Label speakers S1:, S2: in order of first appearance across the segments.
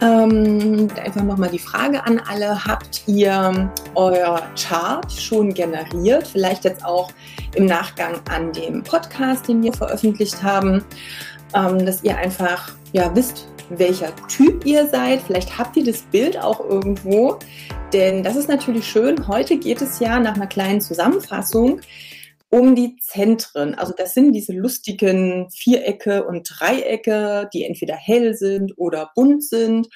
S1: Ähm, einfach nochmal die Frage an alle. Habt ihr euer Chart schon generiert? Vielleicht jetzt auch im Nachgang an dem Podcast, den wir veröffentlicht haben, ähm, dass ihr einfach ja, wisst, welcher Typ ihr seid. Vielleicht habt ihr das Bild auch irgendwo. Denn das ist natürlich schön. Heute geht es ja nach einer kleinen Zusammenfassung um die Zentren. Also das sind diese lustigen Vierecke und Dreiecke, die entweder hell sind oder bunt sind.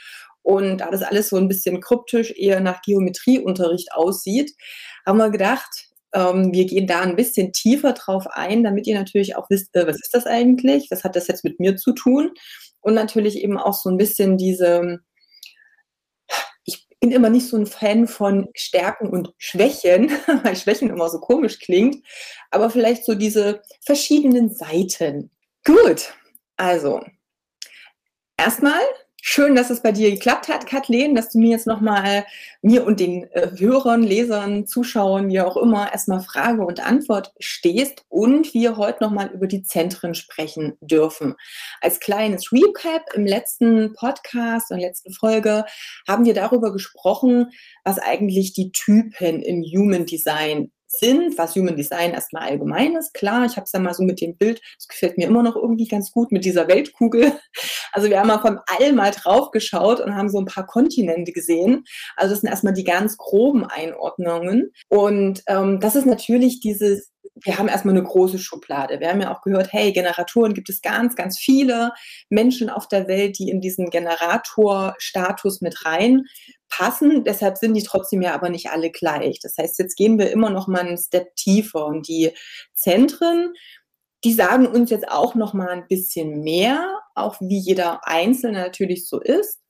S1: Und da das alles so ein bisschen kryptisch eher nach Geometrieunterricht aussieht, haben wir gedacht, ähm, wir gehen da ein bisschen tiefer drauf ein, damit ihr natürlich auch wisst, äh, was ist das eigentlich? Was hat das jetzt mit mir zu tun? Und natürlich eben auch so ein bisschen diese bin immer nicht so ein Fan von Stärken und Schwächen, weil Schwächen immer so komisch klingt, aber vielleicht so diese verschiedenen Seiten. Gut, also erstmal Schön, dass es bei dir geklappt hat, Kathleen, dass du mir jetzt nochmal, mir und den äh, Hörern, Lesern, Zuschauern, wie auch immer, erstmal Frage und Antwort stehst und wir heute nochmal über die Zentren sprechen dürfen. Als kleines Recap im letzten Podcast, der letzten Folge, haben wir darüber gesprochen, was eigentlich die Typen im Human Design sind, was Human Design erstmal allgemein ist. Klar, ich habe es ja mal so mit dem Bild, das gefällt mir immer noch irgendwie ganz gut mit dieser Weltkugel. Also wir haben mal vom All mal drauf geschaut und haben so ein paar Kontinente gesehen. Also das sind erstmal die ganz groben Einordnungen. Und ähm, das ist natürlich dieses wir haben erstmal eine große Schublade. Wir haben ja auch gehört, hey, Generatoren gibt es ganz, ganz viele Menschen auf der Welt, die in diesen Generatorstatus mit reinpassen. Deshalb sind die trotzdem ja aber nicht alle gleich. Das heißt, jetzt gehen wir immer noch mal einen Step tiefer und die Zentren, die sagen uns jetzt auch noch mal ein bisschen mehr, auch wie jeder Einzelne natürlich so ist.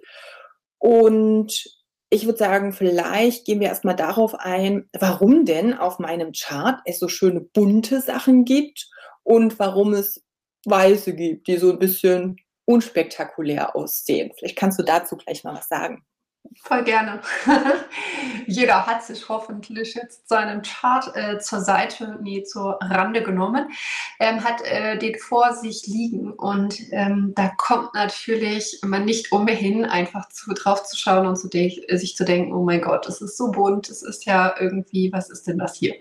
S1: Und ich würde sagen, vielleicht gehen wir erstmal darauf ein, warum denn auf meinem Chart es so schöne bunte Sachen gibt und warum es weiße gibt, die so ein bisschen unspektakulär aussehen. Vielleicht kannst du dazu gleich mal was sagen.
S2: Voll gerne. Jeder hat sich hoffentlich jetzt seinen Chart äh, zur Seite, nee, zur Rande genommen, ähm, hat äh, den vor sich liegen und ähm, da kommt natürlich man nicht umhin, einfach zu, drauf zu schauen und zu sich zu denken, oh mein Gott, es ist so bunt, es ist ja irgendwie, was ist denn das hier?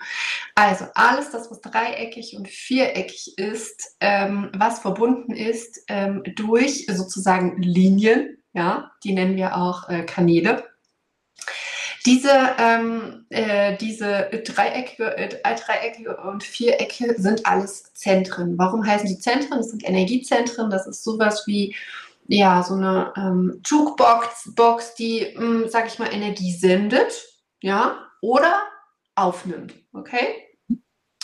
S2: Also alles das, was dreieckig und viereckig ist, ähm, was verbunden ist ähm, durch sozusagen Linien, ja, die nennen wir auch äh, Kanäle. Diese, ähm, äh, diese Dreiecke, äh, Dreiecke und Vierecke sind alles Zentren. Warum heißen die Zentren? Das sind Energiezentren. Das ist sowas wie ja, so eine ähm, Jukebox, Box, die, mh, hm, sag ich mal, Energie sendet, ja, oder aufnimmt, okay?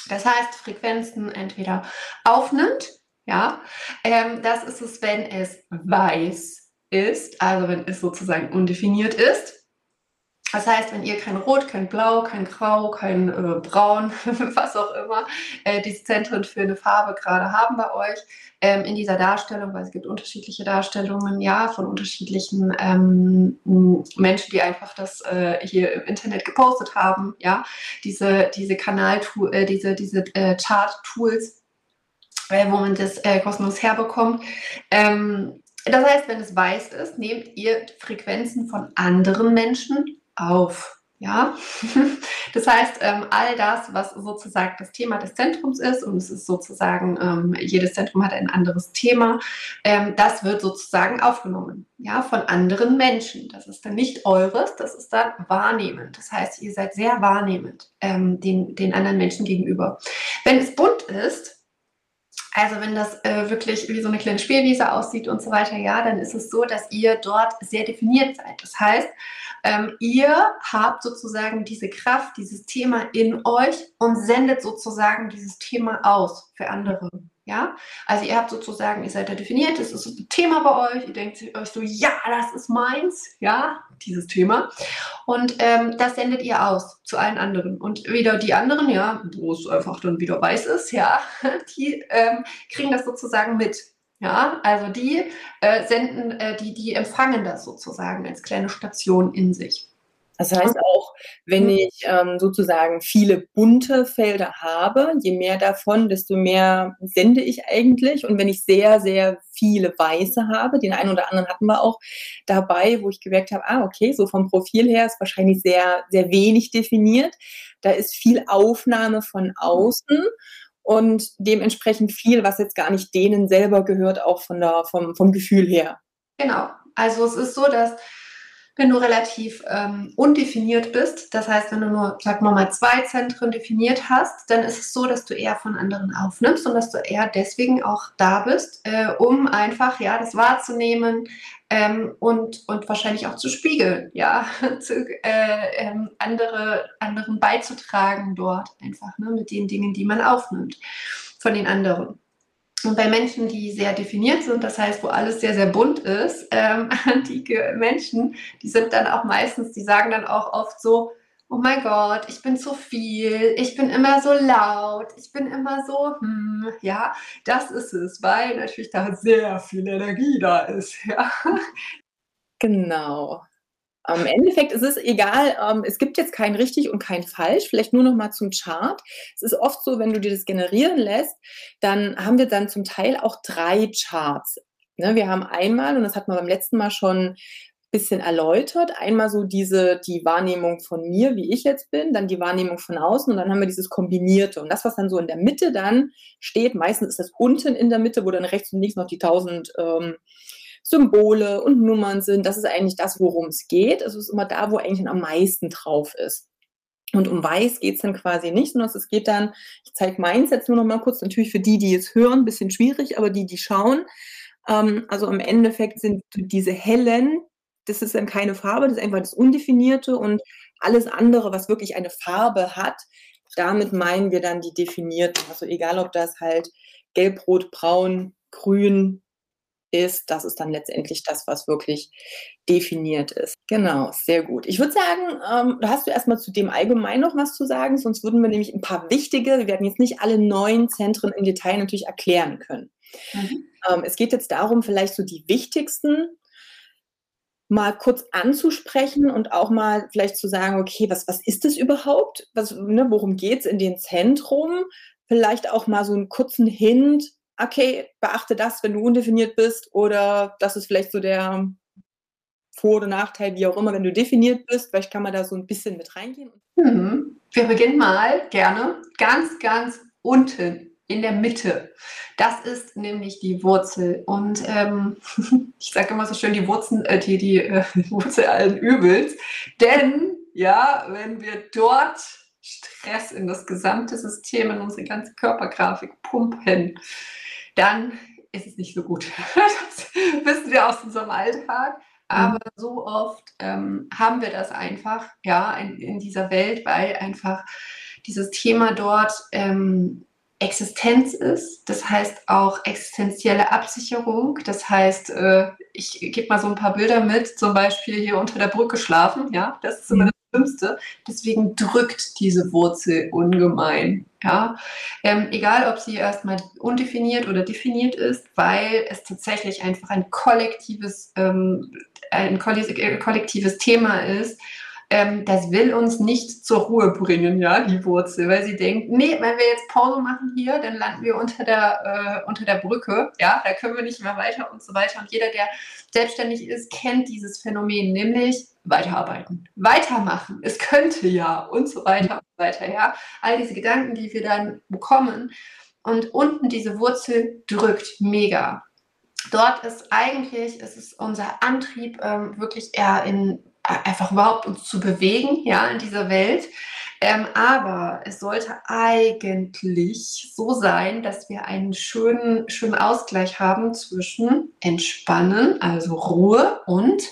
S2: Das heißt, Frequenzen entweder aufnimmt, ja, ähm, das ist es, wenn es weiß ist, also wenn es sozusagen undefiniert ist. Das heißt, wenn ihr kein Rot, kein Blau, kein Grau, kein äh, Braun, was auch immer, äh, diese Zentren für eine Farbe gerade haben bei euch ähm, in dieser Darstellung, weil es gibt unterschiedliche Darstellungen, ja, von unterschiedlichen ähm, Menschen, die einfach das äh, hier im Internet gepostet haben, ja, diese, diese Kanal, äh, diese, diese äh, Chart-Tools, äh, wo man das kostenlos herbekommt. Ähm, das heißt, wenn es weiß ist, nehmt ihr Frequenzen von anderen Menschen auf. Ja, das heißt, ähm, all das, was sozusagen das Thema des Zentrums ist, und es ist sozusagen, ähm, jedes Zentrum hat ein anderes Thema, ähm, das wird sozusagen aufgenommen, ja, von anderen Menschen. Das ist dann nicht eures, das ist dann wahrnehmend. Das heißt, ihr seid sehr wahrnehmend ähm, den, den anderen Menschen gegenüber. Wenn es bunt ist, also wenn das äh, wirklich wie so eine kleine Spielwiese aussieht und so weiter, ja, dann ist es so, dass ihr dort sehr definiert seid. Das heißt, ähm, ihr habt sozusagen diese Kraft, dieses Thema in euch und sendet sozusagen dieses Thema aus für andere. Ja, also ihr habt sozusagen, ihr seid da definiert, das ist ein Thema bei euch, ihr denkt euch so, ja, das ist meins, ja, dieses Thema. Und ähm, das sendet ihr aus zu allen anderen. Und wieder die anderen, ja, wo es einfach dann wieder weiß ist, ja, die ähm, kriegen das sozusagen mit. Ja, also die äh, senden, äh, die, die empfangen das sozusagen als kleine Station in sich.
S1: Das heißt auch, wenn mhm. ich ähm, sozusagen viele bunte Felder habe, je mehr davon, desto mehr sende ich eigentlich. Und wenn ich sehr, sehr viele weiße habe, den einen oder anderen hatten wir auch dabei, wo ich gemerkt habe, ah, okay, so vom Profil her ist wahrscheinlich sehr, sehr wenig definiert. Da ist viel Aufnahme von außen und dementsprechend viel, was jetzt gar nicht denen selber gehört, auch von der, vom, vom Gefühl her.
S2: Genau. Also es ist so, dass wenn du relativ ähm, undefiniert bist, das heißt, wenn du nur, sagen wir mal, zwei Zentren definiert hast, dann ist es so, dass du eher von anderen aufnimmst und dass du eher deswegen auch da bist, äh, um einfach ja das wahrzunehmen ähm, und, und wahrscheinlich auch zu spiegeln, ja, zu, äh, ähm, andere, anderen beizutragen dort einfach ne, mit den Dingen, die man aufnimmt von den anderen. Und bei Menschen, die sehr definiert sind, das heißt, wo alles sehr, sehr bunt ist, ähm, antike Menschen, die sind dann auch meistens, die sagen dann auch oft so, oh mein Gott, ich bin zu viel, ich bin immer so laut, ich bin immer so, hm, ja, das ist es, weil natürlich da sehr viel Energie da ist, ja.
S1: Genau. Im Endeffekt ist es egal, ähm, es gibt jetzt kein richtig und kein falsch, vielleicht nur noch mal zum Chart. Es ist oft so, wenn du dir das generieren lässt, dann haben wir dann zum Teil auch drei Charts. Ne, wir haben einmal, und das hat man beim letzten Mal schon ein bisschen erläutert, einmal so diese, die Wahrnehmung von mir, wie ich jetzt bin, dann die Wahrnehmung von außen und dann haben wir dieses Kombinierte. Und das, was dann so in der Mitte dann steht, meistens ist das unten in der Mitte, wo dann rechts und links noch die tausend ähm, Symbole und Nummern sind. Das ist eigentlich das, worum es geht. Es ist immer da, wo eigentlich am meisten drauf ist. Und um Weiß geht es dann quasi nicht, sondern es geht dann, ich zeige meins jetzt nur noch mal kurz, natürlich für die, die jetzt hören, ein bisschen schwierig, aber die, die schauen. Ähm, also im Endeffekt sind diese hellen, das ist dann keine Farbe, das ist einfach das Undefinierte und alles andere, was wirklich eine Farbe hat, damit meinen wir dann die definierten. Also egal, ob das halt gelb, rot, braun, grün, ist, das ist dann letztendlich das, was wirklich definiert ist. Genau, sehr gut. Ich würde sagen, ähm, hast du erstmal zu dem allgemein noch was zu sagen, sonst würden wir nämlich ein paar wichtige, wir werden jetzt nicht alle neuen Zentren im Detail natürlich erklären können. Mhm. Ähm, es geht jetzt darum, vielleicht so die wichtigsten mal kurz anzusprechen und auch mal vielleicht zu sagen, okay, was, was ist das überhaupt? Was, ne, worum geht es in dem Zentrum? Vielleicht auch mal so einen kurzen Hint, okay, beachte das, wenn du undefiniert bist oder das ist vielleicht so der Vor- oder Nachteil, wie auch immer, wenn du definiert bist. Vielleicht kann man da so ein bisschen mit reingehen.
S2: Mhm. Wir beginnen mal gerne ganz, ganz unten in der Mitte. Das ist nämlich die Wurzel. Und ähm, ich sage immer so schön, die Wurzel, äh, die, die äh, Wurzel allen Übels. Denn ja, wenn wir dort Stress in das gesamte System, in unsere ganze Körpergrafik pumpen, dann ist es nicht so gut. Das wissen wir aus unserem Alltag. Aber mhm. so oft ähm, haben wir das einfach, ja, in, in, dieser Welt, weil einfach dieses Thema dort ähm, Existenz ist. Das heißt auch existenzielle Absicherung. Das heißt, äh, ich gebe mal so ein paar Bilder mit, zum Beispiel hier unter der Brücke schlafen. Ja, das ist immer mhm. Schlimmste. Deswegen drückt diese Wurzel ungemein. Ja? Ähm, egal, ob sie erstmal undefiniert oder definiert ist, weil es tatsächlich einfach ein kollektives, ähm, ein kollektives Thema ist ähm, das will uns nicht zur Ruhe bringen, ja, die Wurzel, weil sie denkt, nee, wenn wir jetzt Pause machen hier, dann landen wir unter der, äh, unter der Brücke, ja, da können wir nicht mehr weiter und so weiter. Und jeder, der selbstständig ist, kennt dieses Phänomen, nämlich weiterarbeiten, weitermachen, es könnte ja und so weiter und so weiter, ja. All diese Gedanken, die wir dann bekommen und unten diese Wurzel drückt mega. Dort ist eigentlich, es ist unser Antrieb ähm, wirklich eher in einfach überhaupt uns zu bewegen, ja, in dieser Welt. Ähm, aber es sollte eigentlich so sein, dass wir einen schönen, schönen Ausgleich haben zwischen Entspannen, also Ruhe und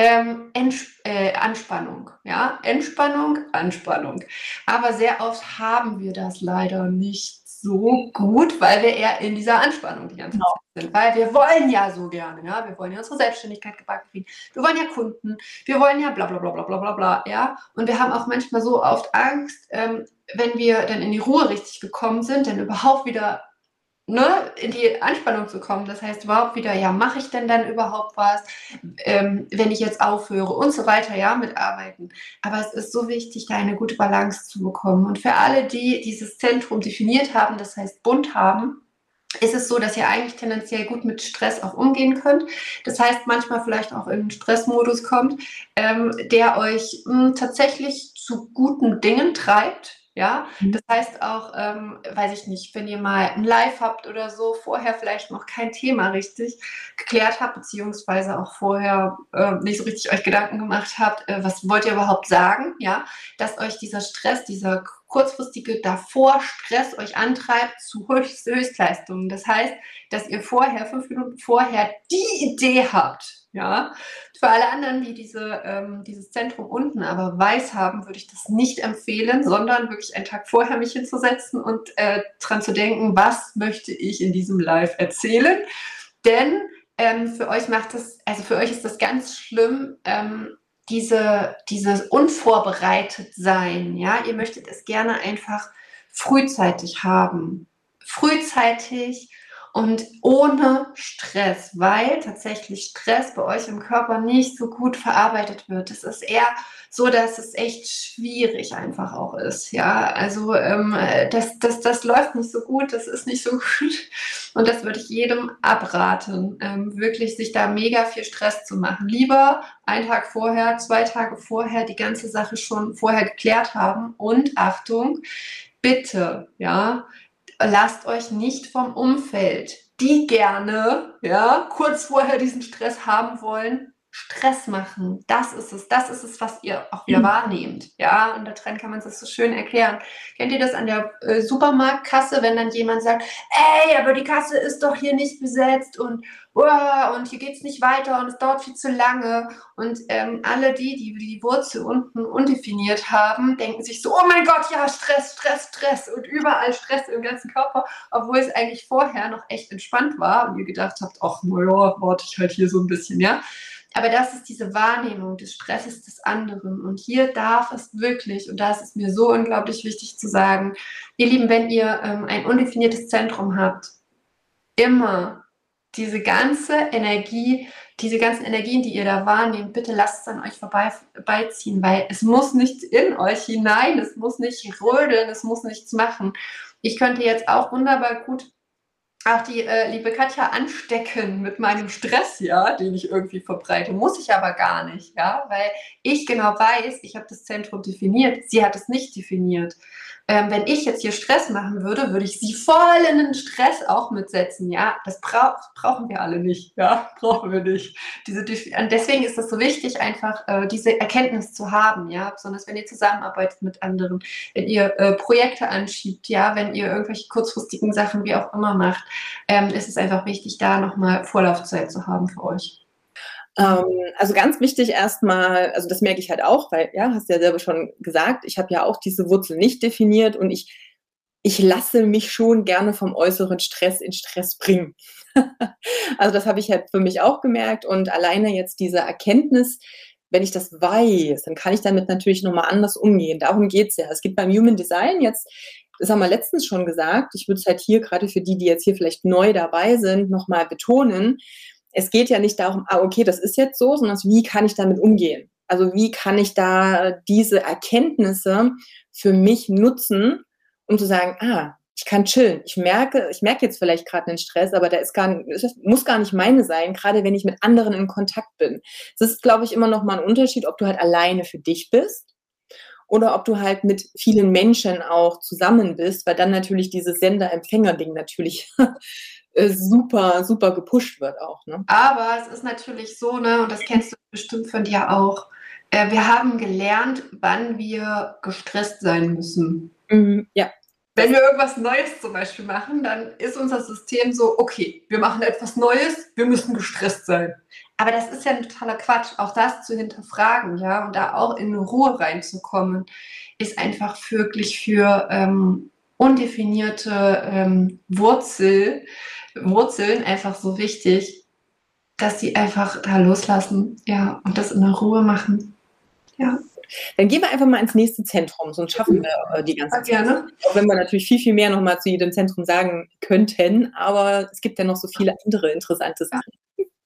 S2: ähm, äh, Anspannung. Ja, Entspannung, Anspannung. Aber sehr oft haben wir das leider nicht so gut, weil wir eher in dieser Anspannung die ganze genau. Zeit sind. Weil wir wollen ja so gerne, ja, wir wollen ja unsere Selbstständigkeit gebacken kriegen. Wir wollen ja Kunden, wir wollen ja bla bla bla bla bla bla bla, ja. Und wir haben auch manchmal so oft Angst, ähm, wenn wir dann in die Ruhe richtig gekommen sind, dann überhaupt wieder ne, in die Anspannung zu kommen. Das heißt überhaupt wieder, ja, mache ich denn dann überhaupt was, ähm, wenn ich jetzt aufhöre und so weiter, ja, mit Arbeiten. Aber es ist so wichtig, da eine gute Balance zu bekommen. Und für alle, die dieses Zentrum definiert haben, das heißt bunt haben, ist es so, dass ihr eigentlich tendenziell gut mit Stress auch umgehen könnt. Das heißt, manchmal vielleicht auch in einen Stressmodus kommt, ähm, der euch mh, hm, tatsächlich zu guten Dingen treibt, ja, mhm. das heißt auch, ähm, weiß ich nicht, wenn ihr mal ein Live habt oder so, vorher vielleicht noch kein Thema richtig geklärt habt, beziehungsweise auch vorher äh, nicht so richtig euch Gedanken gemacht habt, äh, was wollt ihr überhaupt sagen, ja, dass euch dieser Stress, dieser kurzfristige davor Stress euch antreibt zu Höchst Höchstleistungen. Das heißt, dass ihr vorher, fünf Minuten vorher, die Idee habt, ja, für alle anderen, die diese, ähm, dieses Zentrum unten aber weiß haben, würde ich das nicht empfehlen, sondern wirklich einen Tag vorher mich hinzusetzen und äh, dran zu denken, was möchte ich in diesem Live erzählen. Denn ähm, für euch macht es, also für euch ist das ganz schlimm, ähm, diese, dieses unvorbereitet sein. Ja, ihr möchtet es gerne einfach frühzeitig haben. Frühzeitig und ohne Stress, weil tatsächlich Stress bei euch im Körper nicht so gut verarbeitet wird. Es ist eher so, dass es echt schwierig einfach auch ist. Ja, also ähm, das, das, das läuft nicht so gut, das ist nicht so gut. Und das würde ich jedem abraten, ähm, wirklich sich da mega viel Stress zu machen. Lieber einen Tag vorher, zwei Tage vorher die ganze Sache schon vorher geklärt haben. Und Achtung, bitte, ja, lasst euch nicht vom Umfeld, die gerne, ja, kurz vorher diesen Stress haben wollen, Stress machen. Das ist es. Das ist es, was ihr auch wieder mhm. wahrnehmt. Ja, und da drin kann man es so schön erklären. Kennt ihr das an der äh, Supermarktkasse, wenn dann jemand sagt, ey, aber die Kasse ist doch hier nicht besetzt und, oh, und hier geht es nicht weiter und es dauert viel zu lange. Und ähm, alle die, die die Wurzel unten undefiniert haben, denken sich so, oh mein Gott, ja, Stress, Stress, Stress und überall Stress im ganzen Körper, obwohl es eigentlich vorher noch echt entspannt war und ihr gedacht habt, ach, naja, warte ich halt hier so ein bisschen, ja. Aber das ist diese Wahrnehmung des Stresses des anderen. Und hier darf es wirklich, und da ist mir so unglaublich wichtig zu sagen, ihr Lieben, wenn ihr ähm, ein undefiniertes Zentrum habt, immer diese ganze Energie, diese ganzen Energien, die ihr da wahrnehmt, bitte lasst es an euch vorbeiziehen, weil es muss nicht in euch hinein, es muss nicht rödeln, es muss nichts machen. Ich könnte jetzt auch wunderbar gut auch die äh, liebe Katja anstecken mit meinem Stress, ja, den ich irgendwie verbreite. Muss ich aber gar nicht, ja, weil ich genau weiß, ich habe das Zentrum definiert, sie hat es nicht definiert ähm, wenn ich jetzt hier Stress machen würde, würde ich sie voll in den Stress auch mitsetzen. Ja, das bra brauchen wir alle nicht. Ja, brauchen wir nicht. Diese, deswegen ist es so wichtig, einfach äh, diese Erkenntnis zu haben. Ja, besonders wenn ihr zusammenarbeitet mit anderen, wenn ihr äh, Projekte anschiebt, ja, wenn ihr irgendwelche kurzfristigen Sachen wie auch immer macht, ähm, ist es einfach wichtig, da nochmal Vorlaufzeit zu haben für euch.
S1: Ähm, also ganz wichtig erstmal, also das merke ich halt auch, weil, ja, hast du ja selber schon gesagt, ich habe ja auch diese Wurzel nicht definiert und ich, ich lasse mich schon gerne vom äußeren Stress in Stress bringen. also das habe ich halt für mich auch gemerkt und alleine jetzt diese Erkenntnis, wenn ich das weiß, dann kann ich damit natürlich nochmal anders umgehen. Darum geht's ja. Es gibt beim Human Design jetzt, das haben wir letztens schon gesagt, ich würde es halt hier gerade für die, die jetzt hier vielleicht neu dabei sind, nochmal betonen, es geht ja nicht darum, ah, okay, das ist jetzt so, sondern wie kann ich damit umgehen? Also wie kann ich da diese Erkenntnisse für mich nutzen, um zu sagen, ah, ich kann chillen. Ich merke, ich merke jetzt vielleicht gerade einen Stress, aber der ist gar nicht, muss gar nicht meine sein, gerade wenn ich mit anderen in Kontakt bin. Das ist, glaube ich, immer noch mal ein Unterschied, ob du halt alleine für dich bist oder ob du halt mit vielen Menschen auch zusammen bist, weil dann natürlich dieses Sender-Empfänger-Ding natürlich super, super gepusht wird auch. Ne?
S2: Aber es ist natürlich so, ne, und das kennst du bestimmt von dir auch, äh, wir haben gelernt, wann wir gestresst sein müssen.
S1: Mhm, ja.
S2: Wenn wir irgendwas Neues zum Beispiel machen, dann ist unser System so, okay, wir machen etwas Neues, wir müssen gestresst sein. Aber das ist ja ein totaler Quatsch, auch das zu hinterfragen, ja, und da auch in Ruhe reinzukommen, ist einfach wirklich für ähm, undefinierte ähm, Wurzel, Wurzeln einfach so wichtig, dass sie einfach da loslassen, ja, und das in der Ruhe machen. Ja.
S1: Dann gehen wir einfach mal ins nächste Zentrum, sonst schaffen wir äh, die ganze Zeit. Gerne. Auch wenn wir natürlich viel, viel mehr nochmal zu jedem Zentrum sagen könnten, aber es gibt ja noch so viele andere interessante Sachen.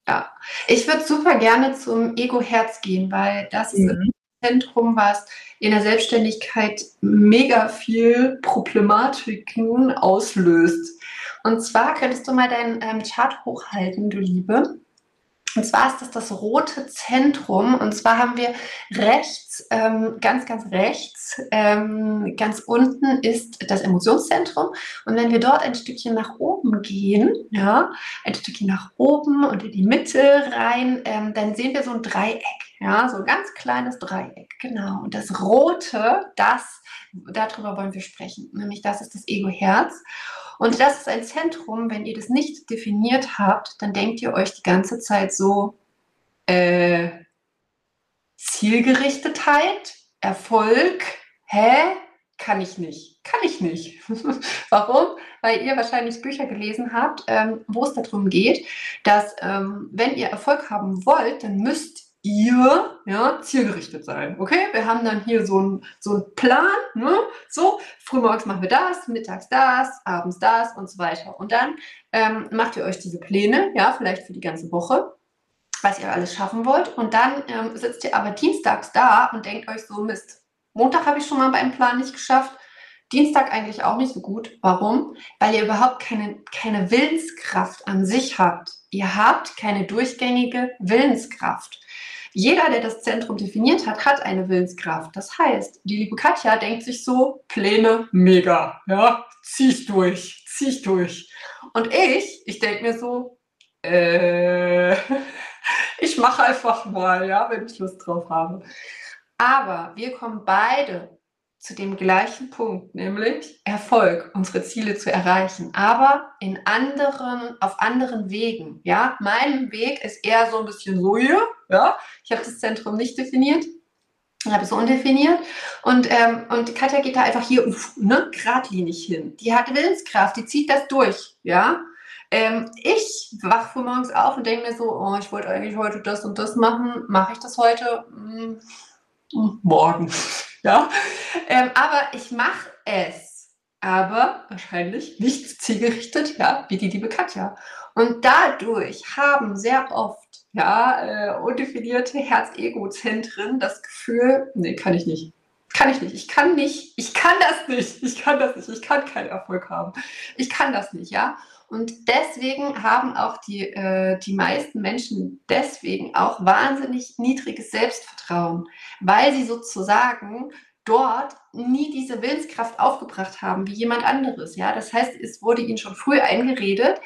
S2: Ja, ich würde super gerne zum Ego-Herz gehen, weil das mhm. ist ein Zentrum, was in der Selbstständigkeit mega viel Problematiken auslöst. Und zwar könntest du mal deinen ähm, Chart hochhalten, du Liebe. Und zwar ist das das rote Zentrum. Und zwar haben wir rechts, ähm, ganz, ganz rechts, ähm, ganz unten ist das Emotionszentrum. Und wenn wir dort ein Stückchen nach oben gehen, ja, ein Stückchen nach oben und in die Mitte rein, ähm, dann sehen wir so ein Dreieck. Ja, so ein ganz kleines Dreieck. Genau. Und das rote, das, darüber wollen wir sprechen. Nämlich das ist das Ego-Herz. Und das ist ein Zentrum, wenn ihr das nicht definiert habt, dann denkt ihr euch die ganze Zeit so, äh, Zielgerichtetheit, Erfolg, hä? Kann ich nicht. Kann ich nicht. Warum? Weil ihr wahrscheinlich Bücher gelesen habt, ähm, wo es darum geht, dass ähm, wenn ihr Erfolg haben wollt, dann müsst ihr ja, zielgerichtet sein. Okay, wir haben dann hier so einen so Plan. Ne? So, frühmorgens machen wir das, mittags das, abends das und so weiter. Und dann ähm, macht ihr euch diese Pläne, ja, vielleicht für die ganze Woche, was ihr alles schaffen wollt. Und dann ähm, sitzt ihr aber dienstags da und denkt euch so, Mist, Montag habe ich schon mal beim Plan nicht geschafft. Dienstag eigentlich auch nicht so gut. Warum? Weil ihr überhaupt keine, keine Willenskraft an sich habt. Ihr habt keine durchgängige Willenskraft. Jeder, der das Zentrum definiert hat, hat eine Willenskraft. Das heißt, die liebe Katja denkt sich so, Pläne, mega, ja, zieh ich durch, zieh ich durch. Und ich, ich denke mir so, äh, ich mache einfach mal, ja, wenn ich Lust drauf habe. Aber wir kommen beide zu dem gleichen Punkt, nämlich Erfolg, unsere Ziele zu erreichen, aber in anderen, auf anderen Wegen. Ja, mein Weg ist eher so ein bisschen so hier. Ja, ich habe das Zentrum nicht definiert. Ich habe es undefiniert und, ähm, und Katja geht da einfach hier ne, geradlinig hin. Die hat Willenskraft, die zieht das durch, ja. Ähm, ich wache früh morgens auf und denke mir so, oh, ich wollte eigentlich heute das und das machen. Mache ich das heute? Hm, morgen. Ja? Ähm, aber ich mache es. Aber wahrscheinlich nicht zielgerichtet, ja, wie die liebe Katja. Und dadurch haben sehr oft ja, äh, undefinierte Herz-Ego-Zentren das Gefühl, nee, kann ich nicht. Kann ich nicht. Ich kann nicht. Ich kann das nicht. Ich kann das nicht. Ich kann keinen Erfolg haben. Ich kann das nicht, ja. Und deswegen haben auch die, äh, die meisten Menschen deswegen auch wahnsinnig niedriges Selbstvertrauen, weil sie sozusagen dort nie diese Willenskraft aufgebracht haben wie jemand anderes. Ja, das heißt, es wurde ihnen schon früh eingeredet.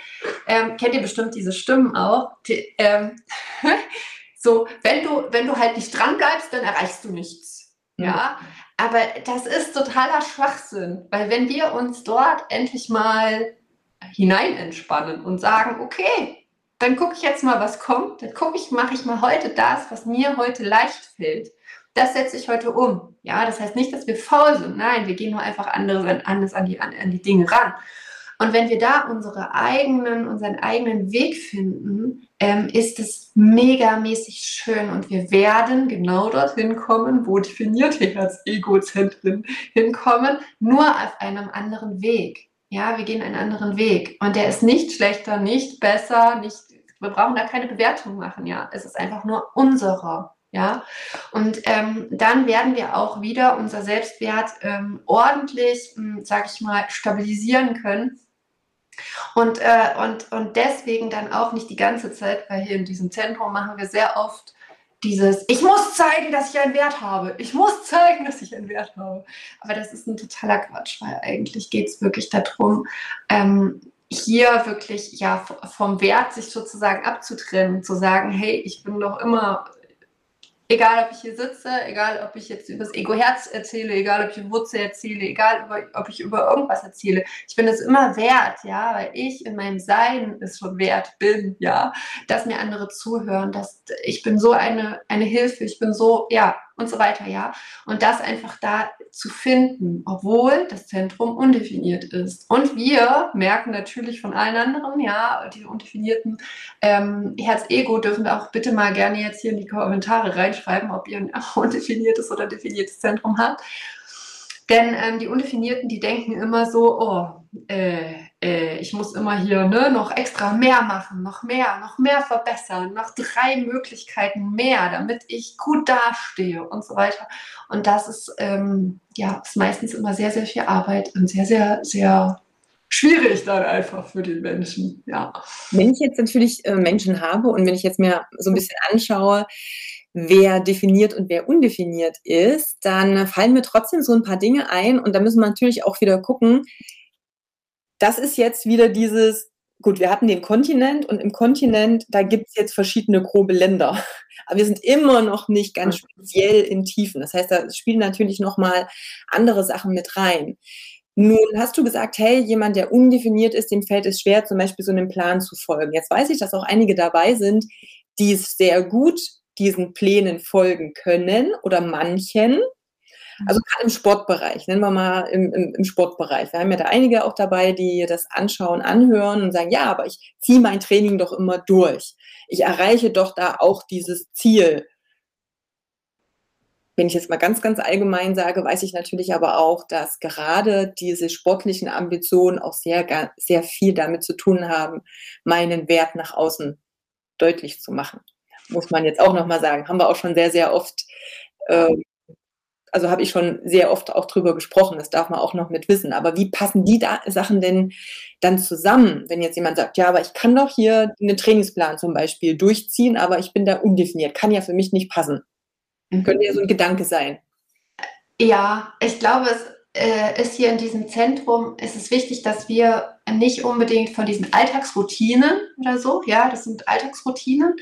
S2: Ähm, kennt ihr bestimmt diese Stimmen auch? Die, ähm, so, wenn du, wenn du halt nicht dran bleibst, dann erreichst du nichts. Ja, aber das ist totaler Schwachsinn, weil wenn wir uns dort endlich mal hinein entspannen und sagen, okay, dann gucke ich jetzt mal, was kommt. Dann gucke ich, mache ich mal heute das, was mir heute leicht fällt. Das setze ich heute um. Ja, das heißt nicht, dass wir faul sind. Nein, wir gehen nur einfach anders, anders an, die, an, an die Dinge ran. Und wenn wir da unsere eigenen, unseren eigenen Weg finden, ähm, ist es megamäßig schön und wir werden genau dorthin kommen, wo definierte Herz-Ego-Zentren hinkommen, nur auf einem anderen Weg. Ja, wir gehen einen anderen Weg. Und der ist nicht schlechter, nicht besser, nicht, wir brauchen da keine Bewertung machen, ja. Es ist einfach nur unserer. Ja, und ähm, dann werden wir auch wieder unser Selbstwert ähm, ordentlich, hm, sage ich mal, stabilisieren können. Und, äh, und, und deswegen dann auch nicht die ganze Zeit, weil hier in diesem Zentrum machen wir sehr oft dieses, ich muss zeigen, dass ich einen Wert habe. Ich muss zeigen, dass ich einen Wert habe. Aber das ist ein totaler Quatsch, weil eigentlich geht es wirklich darum, ähm, hier wirklich ja vom Wert sich sozusagen abzutrennen, zu sagen, hey, ich bin doch immer egal ob ich hier sitze, egal ob ich jetzt über das Ego-Herz erzähle, egal ob ich Wurzel erzähle, egal ob ich über irgendwas erzähle. Ich bin es immer wert, ja, weil ich in meinem Sein es schon wert bin, ja, dass mir andere zuhören, dass ich bin so eine, eine Hilfe, ich bin so, ja, und so weiter, ja. Und das einfach da zu finden, obwohl das Zentrum undefiniert ist. Und wir merken natürlich von allen anderen, ja, die undefinierten ähm, Herz-Ego dürfen wir auch bitte mal gerne jetzt hier in die Kommentare reinschreiben, ob ihr ein undefiniertes oder definiertes Zentrum habt. Denn ähm, die Undefinierten, die denken immer so, oh, äh, äh, ich muss immer hier ne, noch extra mehr machen, noch mehr, noch mehr verbessern, noch drei Möglichkeiten mehr, damit ich gut dastehe und so weiter. Und das ist, ähm, ja, ist meistens immer sehr, sehr viel Arbeit und sehr, sehr, sehr schwierig dann einfach für den Menschen. Ja.
S1: Wenn ich jetzt natürlich äh, Menschen habe und wenn ich jetzt mir so ein bisschen anschaue, wer definiert und wer undefiniert ist, dann fallen mir trotzdem so ein paar Dinge ein und da müssen wir natürlich auch wieder gucken. Das ist jetzt wieder dieses, gut, wir hatten den Kontinent und im Kontinent, da gibt es jetzt verschiedene grobe Länder. Aber wir sind immer noch nicht ganz speziell in Tiefen. Das heißt, da spielen natürlich nochmal andere Sachen mit rein. Nun hast du gesagt, hey, jemand, der undefiniert ist, dem fällt es schwer, zum Beispiel so einem Plan zu folgen. Jetzt weiß ich, dass auch einige dabei sind, die es sehr gut diesen Plänen folgen können oder manchen. Also gerade im Sportbereich, nennen wir mal im, im, im, Sportbereich. Wir haben ja da einige auch dabei, die das anschauen, anhören und sagen, ja, aber ich ziehe mein Training doch immer durch. Ich erreiche doch da auch dieses Ziel. Wenn ich jetzt mal ganz, ganz allgemein sage, weiß ich natürlich aber auch, dass gerade diese sportlichen Ambitionen auch sehr, sehr viel damit zu tun haben, meinen Wert nach außen deutlich zu machen muss man jetzt auch nochmal sagen. Haben wir auch schon sehr, sehr oft, äh, also habe ich schon sehr oft auch drüber gesprochen, das darf man auch noch mit wissen. Aber wie passen die da Sachen denn dann zusammen, wenn jetzt jemand sagt, ja, aber ich kann doch hier einen Trainingsplan zum Beispiel durchziehen, aber ich bin da undefiniert, kann ja für mich nicht passen. Mhm. Könnte ja so ein Gedanke sein.
S2: Ja, ich glaube, es äh, ist hier in diesem Zentrum, ist es wichtig, dass wir nicht unbedingt von diesen Alltagsroutinen oder so, ja, das sind Alltagsroutinen,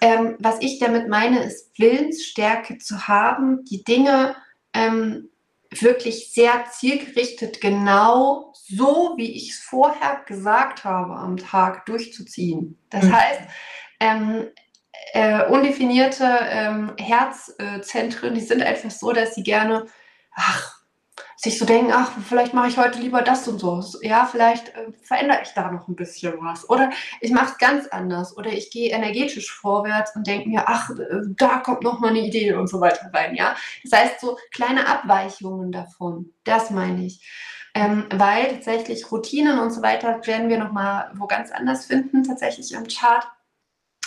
S2: ähm, was ich damit meine, ist Willensstärke zu haben, die Dinge ähm, wirklich sehr zielgerichtet genau so, wie ich es vorher gesagt habe, am Tag durchzuziehen. Das mhm. heißt, ähm, äh, undefinierte ähm, Herzzentren, die sind einfach so, dass sie gerne, ach, sich so denken, ach, vielleicht mache ich heute lieber das und so. Ja, vielleicht äh, verändere ich da noch ein bisschen was. Oder ich mache es ganz anders. Oder ich gehe energetisch vorwärts und denke mir, ach, äh, da kommt noch mal eine Idee und so weiter rein. Ja, das heißt so kleine Abweichungen davon. Das meine ich. Ähm, weil tatsächlich Routinen und so weiter werden wir noch mal wo ganz anders finden, tatsächlich im Chart.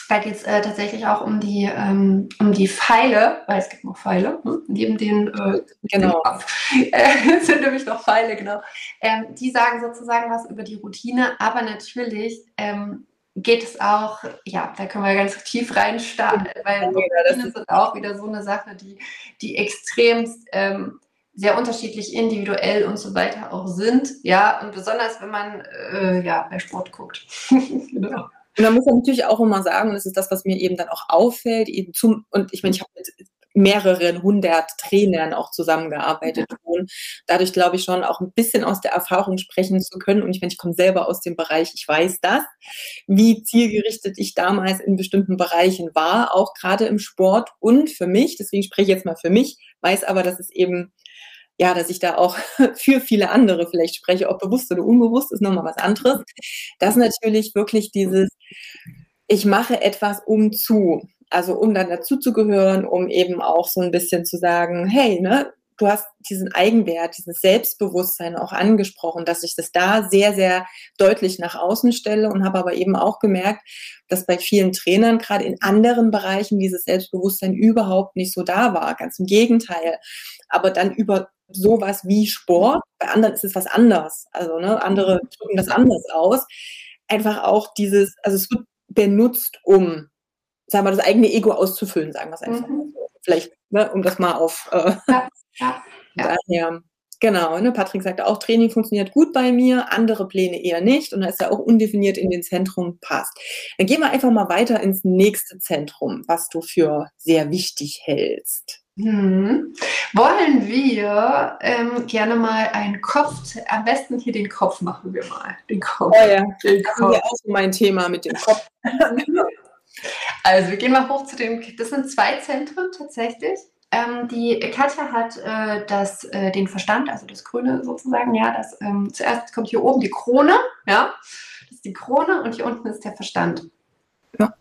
S2: Da geht es äh, tatsächlich auch um die, ähm, um die Pfeile, weil es gibt noch Pfeile, hm? neben den, äh, genau. äh, sind nämlich noch Pfeile, genau. Ähm, die sagen sozusagen was über die Routine, aber natürlich ähm, geht es auch, ja, da können wir ganz tief reinstarten, weil ja, Routinen sind auch wieder so eine Sache, die, die extremst ähm, sehr unterschiedlich individuell und so weiter auch sind, ja, und besonders wenn man äh, ja bei Sport guckt.
S1: genau. Und da muss man natürlich auch immer sagen, und das ist das, was mir eben dann auch auffällt, eben zum, und ich meine, ich habe mit mehreren hundert Trainern auch zusammengearbeitet und dadurch glaube ich schon auch ein bisschen aus der Erfahrung sprechen zu können. Und ich meine, ich komme selber aus dem Bereich, ich weiß das, wie zielgerichtet ich damals in bestimmten Bereichen war, auch gerade im Sport und für mich, deswegen spreche ich jetzt mal für mich, weiß aber, dass es eben ja, dass ich da auch für viele andere vielleicht spreche, ob bewusst oder unbewusst, ist nochmal was anderes. Das natürlich wirklich dieses, ich mache etwas um zu, also um dann dazu zu gehören, um eben auch so ein bisschen zu sagen, hey, ne, du hast diesen Eigenwert, dieses Selbstbewusstsein auch angesprochen, dass ich das da sehr, sehr deutlich nach außen stelle und habe aber eben auch gemerkt, dass bei vielen Trainern gerade in anderen Bereichen dieses Selbstbewusstsein überhaupt nicht so da war. Ganz im Gegenteil. Aber dann über sowas wie Sport. Bei anderen ist es was anders. Also ne, andere drücken das anders aus. Einfach auch dieses, also es wird benutzt, um, sagen wir, das eigene Ego auszufüllen, sagen wir es einfach mhm. So. Vielleicht, ne, um das mal auf äh, ja, ja, ja. daher. Genau, ne, Patrick sagte auch, Training funktioniert gut bei mir, andere Pläne eher nicht und da ist ja auch undefiniert in den Zentrum passt. Dann gehen wir einfach mal weiter ins nächste Zentrum, was du für sehr wichtig hältst.
S2: Hm. Wollen wir ähm, gerne mal einen Kopf, am besten hier den Kopf machen wir mal. Den Kopf.
S1: Oh ja, den das Kopf. ist ja auch mein Thema mit dem Kopf.
S2: also wir gehen mal hoch zu dem, das sind zwei Zentren tatsächlich. Ähm, die Katja hat äh, das, äh, den Verstand, also das Grüne sozusagen, ja, das ähm, zuerst kommt hier oben die Krone, ja, das ist die Krone und hier unten ist der Verstand. Ja.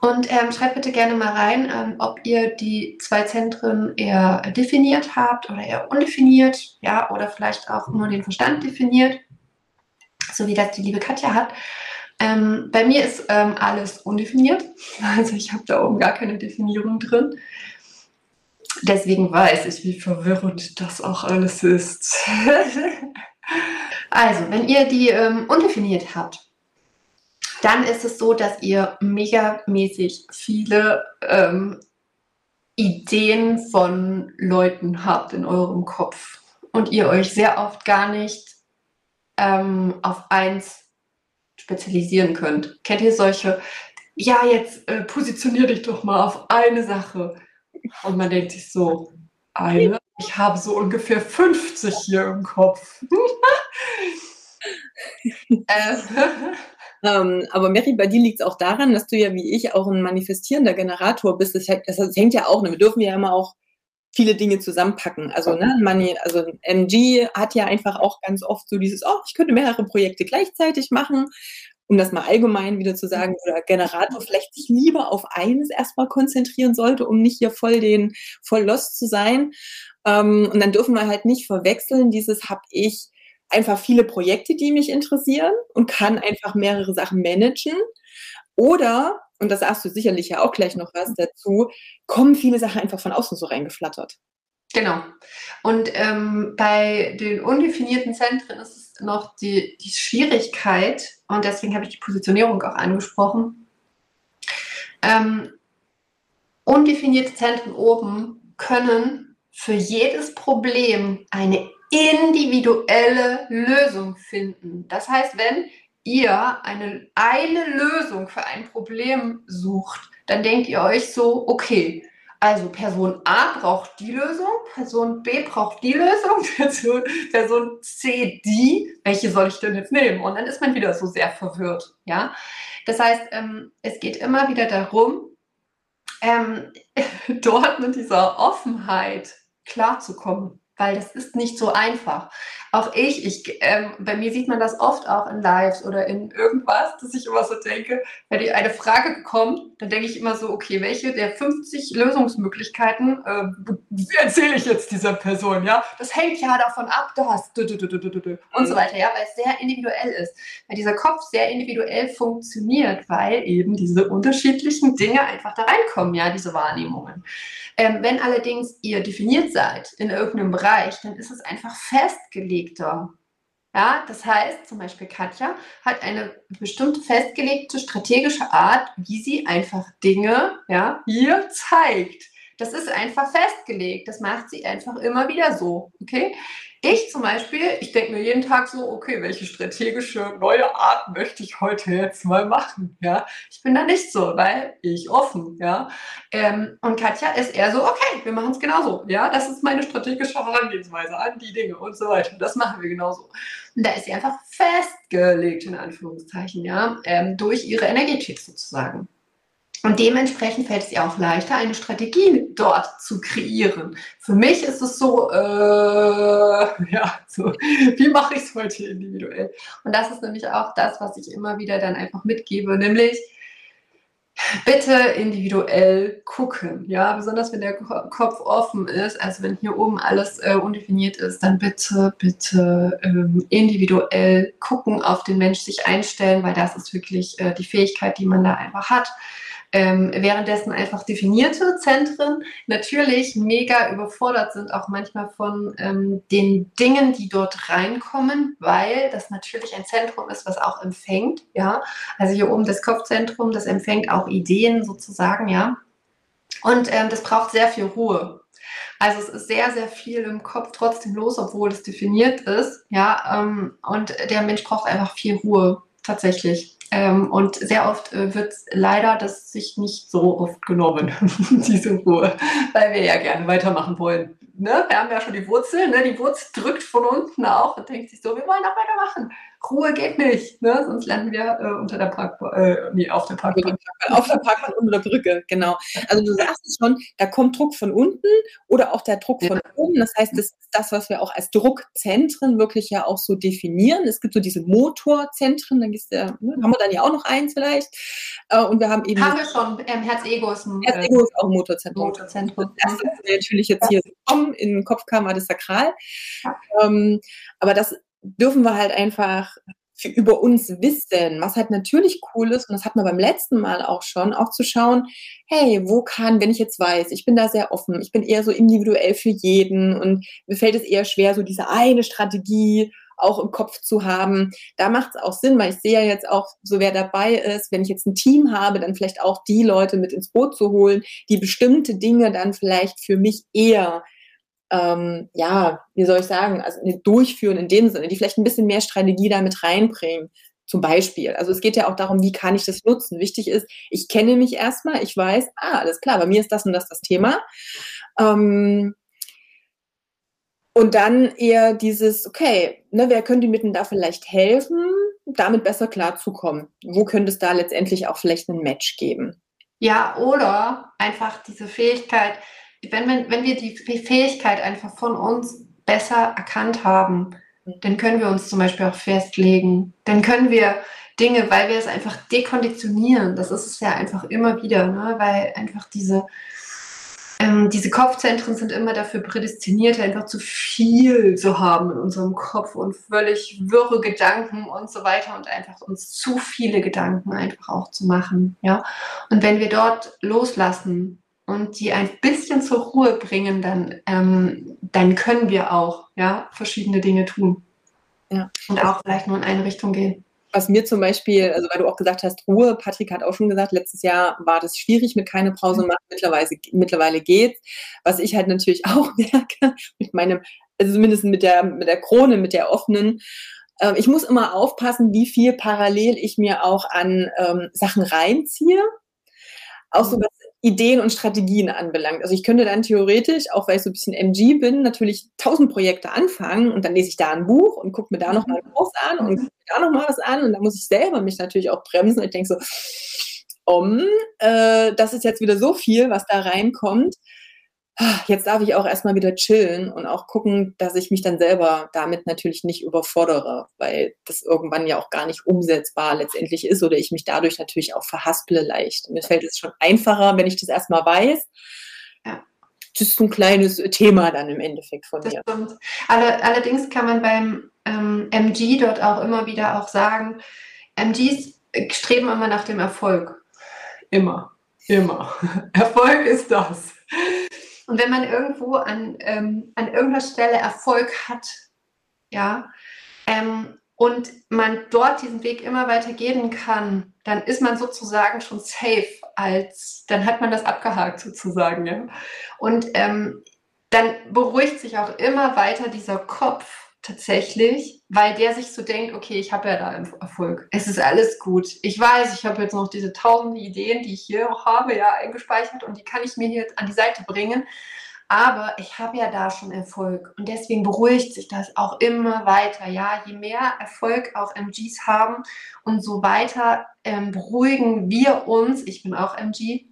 S2: Und ähm, schreibt bitte gerne mal rein, ähm, ob ihr die zwei Zentren eher definiert habt oder eher undefiniert, ja, oder vielleicht auch nur den Verstand definiert, so wie das die liebe Katja hat. Ähm, bei mir ist ähm, alles undefiniert, also ich habe da oben gar keine Definierung drin. Deswegen weiß ich, wie verwirrend das auch alles ist. also, wenn ihr die ähm, undefiniert habt, dann ist es so, dass ihr megamäßig viele ähm, Ideen von Leuten habt in eurem Kopf und ihr euch sehr oft gar nicht ähm, auf eins spezialisieren könnt. Kennt ihr solche, ja, jetzt äh, positionier dich doch mal auf eine Sache. Und man denkt sich so, eine, ich habe so ungefähr 50 hier im Kopf.
S1: äh, ähm, aber Mary, bei dir liegt es auch daran, dass du ja wie ich auch ein manifestierender Generator bist. Das, das, das hängt ja auch, ne? wir dürfen ja immer auch viele Dinge zusammenpacken. Also, ne, Money, also MG hat ja einfach auch ganz oft so dieses, oh, ich könnte mehrere Projekte gleichzeitig machen, um das mal allgemein wieder zu sagen, oder Generator vielleicht sich lieber auf eines erstmal konzentrieren sollte, um nicht hier voll den, voll lost zu sein. Ähm, und dann dürfen wir halt nicht verwechseln, dieses habe ich einfach viele Projekte, die mich interessieren und kann einfach mehrere Sachen managen. Oder, und das sagst du sicherlich ja auch gleich noch was dazu, kommen viele Sachen einfach von außen so reingeflattert.
S2: Genau. Und ähm, bei den undefinierten Zentren ist es noch die, die Schwierigkeit, und deswegen habe ich die Positionierung auch angesprochen. Ähm, undefinierte Zentren oben können für jedes Problem eine individuelle Lösung finden. Das heißt, wenn ihr eine, eine Lösung für ein Problem sucht, dann denkt ihr euch so, okay, also Person A braucht die Lösung, Person B braucht die Lösung, Person, Person C die. Welche soll ich denn jetzt nehmen? Und dann ist man wieder so sehr verwirrt. Ja, das heißt, ähm, es geht immer wieder darum, ähm, dort mit dieser Offenheit klarzukommen weil das ist nicht so einfach. Auch ich, ich ähm, bei mir sieht man das oft auch in Lives oder in irgendwas, dass ich immer so denke, wenn die eine Frage kommt, dann denke ich immer so, okay, welche der 50 Lösungsmöglichkeiten äh, erzähle ich jetzt dieser Person, ja? Das hängt ja davon ab, das und so weiter, ja, weil es sehr individuell ist. Weil dieser Kopf sehr individuell funktioniert, weil eben diese unterschiedlichen Dinge einfach da reinkommen, ja, diese Wahrnehmungen. Ähm, wenn allerdings ihr definiert seid in irgendeinem Bereich, dann ist es einfach festgelegter. Ja, das heißt, zum Beispiel Katja hat eine bestimmte festgelegte strategische Art, wie sie einfach Dinge ja, hier zeigt. Das ist einfach festgelegt. Das macht sie einfach immer wieder so. Okay? Ich zum Beispiel, ich denke mir jeden Tag so, okay, welche strategische neue Art möchte ich heute jetzt mal machen? Ja, ich bin da nicht so, weil ich offen, ja. Ähm, und Katja ist eher so, okay, wir machen es genauso. Ja, das ist meine strategische Herangehensweise an die Dinge und so weiter. Das machen wir genauso. Und da ist sie einfach festgelegt, in Anführungszeichen, ja, ähm, durch ihre Energetik sozusagen. Und dementsprechend fällt es ihr auch leichter, eine Strategie dort zu kreieren. Für mich ist es so, äh, ja, so, wie mache ich es heute individuell? Und das ist nämlich auch das, was ich immer wieder dann einfach mitgebe, nämlich bitte individuell gucken, ja, besonders wenn der Kopf offen ist, also wenn hier oben alles äh, undefiniert ist, dann bitte, bitte ähm, individuell gucken, auf den Mensch sich einstellen, weil das ist wirklich äh, die Fähigkeit, die man da einfach hat ähm, währenddessen einfach definierte Zentren natürlich mega überfordert sind, auch manchmal von ähm, den Dingen, die dort reinkommen, weil das natürlich ein Zentrum ist, was auch empfängt, ja. Also hier oben das Kopfzentrum, das empfängt auch Ideen sozusagen, ja. Und ähm, das braucht sehr viel Ruhe. Also es ist sehr, sehr viel im Kopf trotzdem los, obwohl es definiert ist, ja. Ähm, und der Mensch braucht einfach viel Ruhe tatsächlich. Ähm, und sehr oft äh, wird leider das sich nicht so oft genommen, diese Ruhe, weil wir ja gerne weitermachen wollen. Ne? Wir haben ja schon die Wurzel, ne? die Wurzel drückt von unten auch und denkt sich so, wir wollen auch weitermachen. Ruhe geht nicht, ne? sonst landen wir äh, unter der Parkbank, äh, nee, auf der Parkbank.
S1: Auf der Parkbank unter der Brücke, genau. Also du sagst es schon, da kommt Druck von unten oder auch der Druck von oben. Das heißt, das ist das, was wir auch als Druckzentren wirklich ja auch so definieren. Es gibt so diese Motorzentren, da gibt's ja, ne, haben wir dann ja auch noch eins vielleicht. Äh, und wir haben eben.
S2: Haben wir schon, ähm, Herz-Ego ist ein
S1: Herz-Ego ist auch ein Motorzentrum. Motorzentrum. Das ist natürlich jetzt hier gekommen, in den Kopfkammer des Sakral. Ja. Ähm, aber das dürfen wir halt einfach über uns wissen, was halt natürlich cool ist, und das hat man beim letzten Mal auch schon, auch zu schauen, hey, wo kann, wenn ich jetzt weiß, ich bin da sehr offen, ich bin eher so individuell für jeden und mir fällt es eher schwer, so diese eine Strategie auch im Kopf zu haben. Da macht es auch Sinn, weil ich sehe ja jetzt auch, so wer dabei ist, wenn ich jetzt ein Team habe, dann vielleicht auch die Leute mit ins Boot zu holen, die bestimmte Dinge dann vielleicht für mich eher ähm, ja, wie soll ich sagen, also durchführen in dem Sinne, die vielleicht ein bisschen mehr Strategie damit reinbringen. Zum Beispiel. Also es geht ja auch darum, wie kann ich das nutzen. Wichtig ist, ich kenne mich erstmal, ich weiß, ah, alles klar, bei mir ist das und das das Thema. Ähm, und dann eher dieses, okay, ne, wer könnte mir denn da vielleicht helfen, damit besser klarzukommen? Wo könnte es da letztendlich auch vielleicht ein Match geben?
S2: Ja, oder einfach diese Fähigkeit, wenn, wenn, wenn wir die Fähigkeit einfach von uns besser erkannt haben, dann können wir uns zum Beispiel auch festlegen. Dann können wir Dinge, weil wir es einfach dekonditionieren. Das ist es ja einfach immer wieder, ne? weil einfach diese, ähm, diese Kopfzentren sind immer dafür prädestiniert, einfach zu viel zu haben in unserem Kopf und völlig wirre Gedanken und so weiter und einfach uns zu viele Gedanken einfach auch zu machen. Ja? Und wenn wir dort loslassen, und die ein bisschen zur Ruhe bringen, dann, ähm, dann können wir auch ja, verschiedene Dinge tun. Ja. Und auch vielleicht nur in eine Richtung gehen.
S1: Was mir zum Beispiel, also weil du auch gesagt hast, Ruhe, Patrick hat auch schon gesagt, letztes Jahr war das schwierig mit keine Pause machen, mittlerweile, mittlerweile geht's. Was ich halt natürlich auch merke, mit meinem, also zumindest mit der, mit der Krone, mit der offenen, äh, ich muss immer aufpassen, wie viel parallel ich mir auch an ähm, Sachen reinziehe. Auch so was Ideen und Strategien anbelangt. Also ich könnte dann theoretisch, auch weil ich so ein bisschen MG bin, natürlich tausend Projekte anfangen und dann lese ich da ein Buch und gucke mir da noch mal einen Kurs an und gucke mir da noch mal was an und dann muss ich selber mich natürlich auch bremsen und ich denke so, um, äh, das ist jetzt wieder so viel, was da reinkommt jetzt darf ich auch erstmal wieder chillen und auch gucken, dass ich mich dann selber damit natürlich nicht überfordere, weil das irgendwann ja auch gar nicht umsetzbar letztendlich ist oder ich mich dadurch natürlich auch verhasple leicht. Mir fällt es schon einfacher, wenn ich das erstmal weiß. Ja. Das ist ein kleines Thema dann im Endeffekt von das mir. Stimmt.
S2: allerdings kann man beim ähm, MG dort auch immer wieder auch sagen, MGs streben immer nach dem Erfolg. Immer. Immer. Erfolg ist das. Und wenn man irgendwo an, ähm, an irgendeiner Stelle Erfolg hat, ja, ähm, und man dort diesen Weg immer weiter gehen kann, dann ist man sozusagen schon safe als, dann hat man das abgehakt sozusagen, ja. Und ähm, dann beruhigt sich auch immer weiter dieser Kopf, tatsächlich, weil der sich so denkt, okay, ich habe ja da Erfolg. Es ist alles gut. Ich weiß, ich habe jetzt noch diese tausende Ideen, die ich hier auch habe, ja, eingespeichert und die kann ich mir hier an die Seite bringen. Aber ich habe ja da schon Erfolg und deswegen beruhigt sich das auch immer weiter. Ja, je mehr Erfolg auch MGs haben und so weiter ähm, beruhigen wir uns, ich bin auch MG,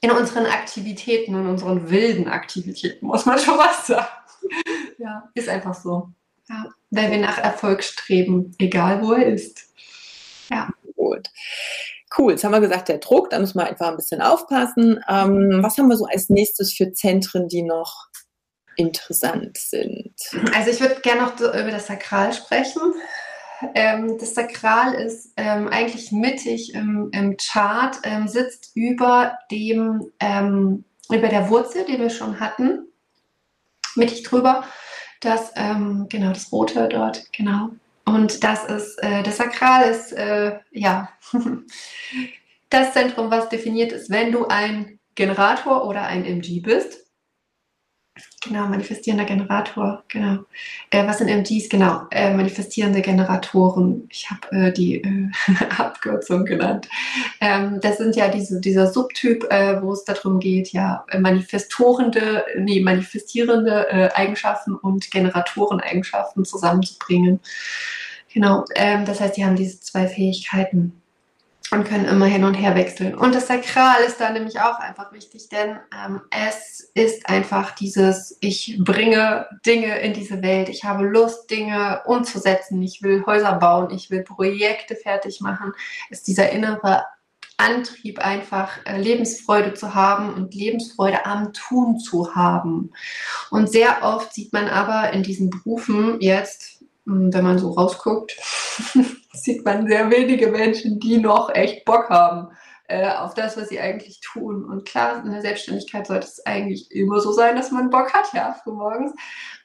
S2: in unseren Aktivitäten, in unseren wilden Aktivitäten, muss man schon was sagen. Ja, ist einfach so. Ja, weil wir nach Erfolg streben, egal wo er ist.
S1: Ja. Gut. Cool, jetzt haben wir gesagt, der Druck, da müssen wir einfach ein bisschen aufpassen. Ähm, was haben wir so als nächstes für Zentren, die noch interessant sind?
S2: Also ich würde gerne noch über das Sakral sprechen. Ähm, das Sakral ist ähm, eigentlich mittig im, im Chart, ähm, sitzt über dem, ähm, über der Wurzel, die wir schon hatten mittig drüber. Das, ähm, genau, das Rote dort, genau. Und das ist, äh, das Sakral ist, äh, ja, das Zentrum, was definiert ist, wenn du ein Generator oder ein MG bist. Genau, manifestierender Generator, genau. Äh, was sind MGs? Genau, äh, manifestierende Generatoren. Ich habe äh, die äh, Abkürzung genannt. Ähm, das sind ja diese, dieser Subtyp, äh, wo es darum geht, ja, manifestorende, nee, manifestierende äh, Eigenschaften und Generatoreneigenschaften zusammenzubringen. Genau, ähm, das heißt, die haben diese zwei Fähigkeiten und können immer hin und her wechseln. Und das Sakral ist da nämlich auch einfach wichtig, denn ähm, es ist einfach dieses, ich bringe Dinge in diese Welt, ich habe Lust, Dinge umzusetzen, ich will Häuser bauen, ich will Projekte fertig machen, ist dieser innere Antrieb einfach äh, Lebensfreude zu haben und Lebensfreude am Tun zu haben. Und sehr oft sieht man aber in diesen Berufen jetzt, wenn man so rausguckt, sieht man sehr wenige Menschen, die noch echt Bock haben äh, auf das, was sie eigentlich tun. Und klar, in der Selbstständigkeit sollte es eigentlich immer so sein, dass man Bock hat, ja, frühmorgens.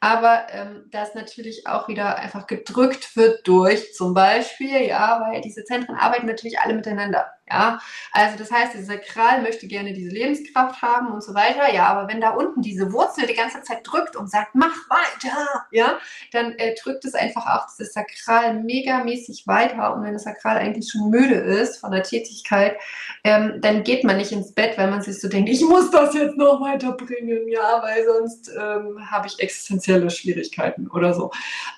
S2: Aber ähm, das natürlich auch wieder einfach gedrückt wird durch zum Beispiel, ja, weil diese Zentren arbeiten natürlich alle miteinander. Ja, also das heißt, dieser Sakral möchte gerne diese Lebenskraft haben und so weiter. Ja, aber wenn da unten diese Wurzel die ganze Zeit drückt und sagt, mach weiter, ja, dann äh, drückt es einfach auch dieses Sakral megamäßig weiter. Und wenn das Sakral eigentlich schon müde ist von der Tätigkeit, ähm, dann geht man nicht ins Bett, weil man sich so denkt, ich muss das jetzt noch weiterbringen, ja, weil sonst ähm, habe ich existenzielle Schwierigkeiten oder so.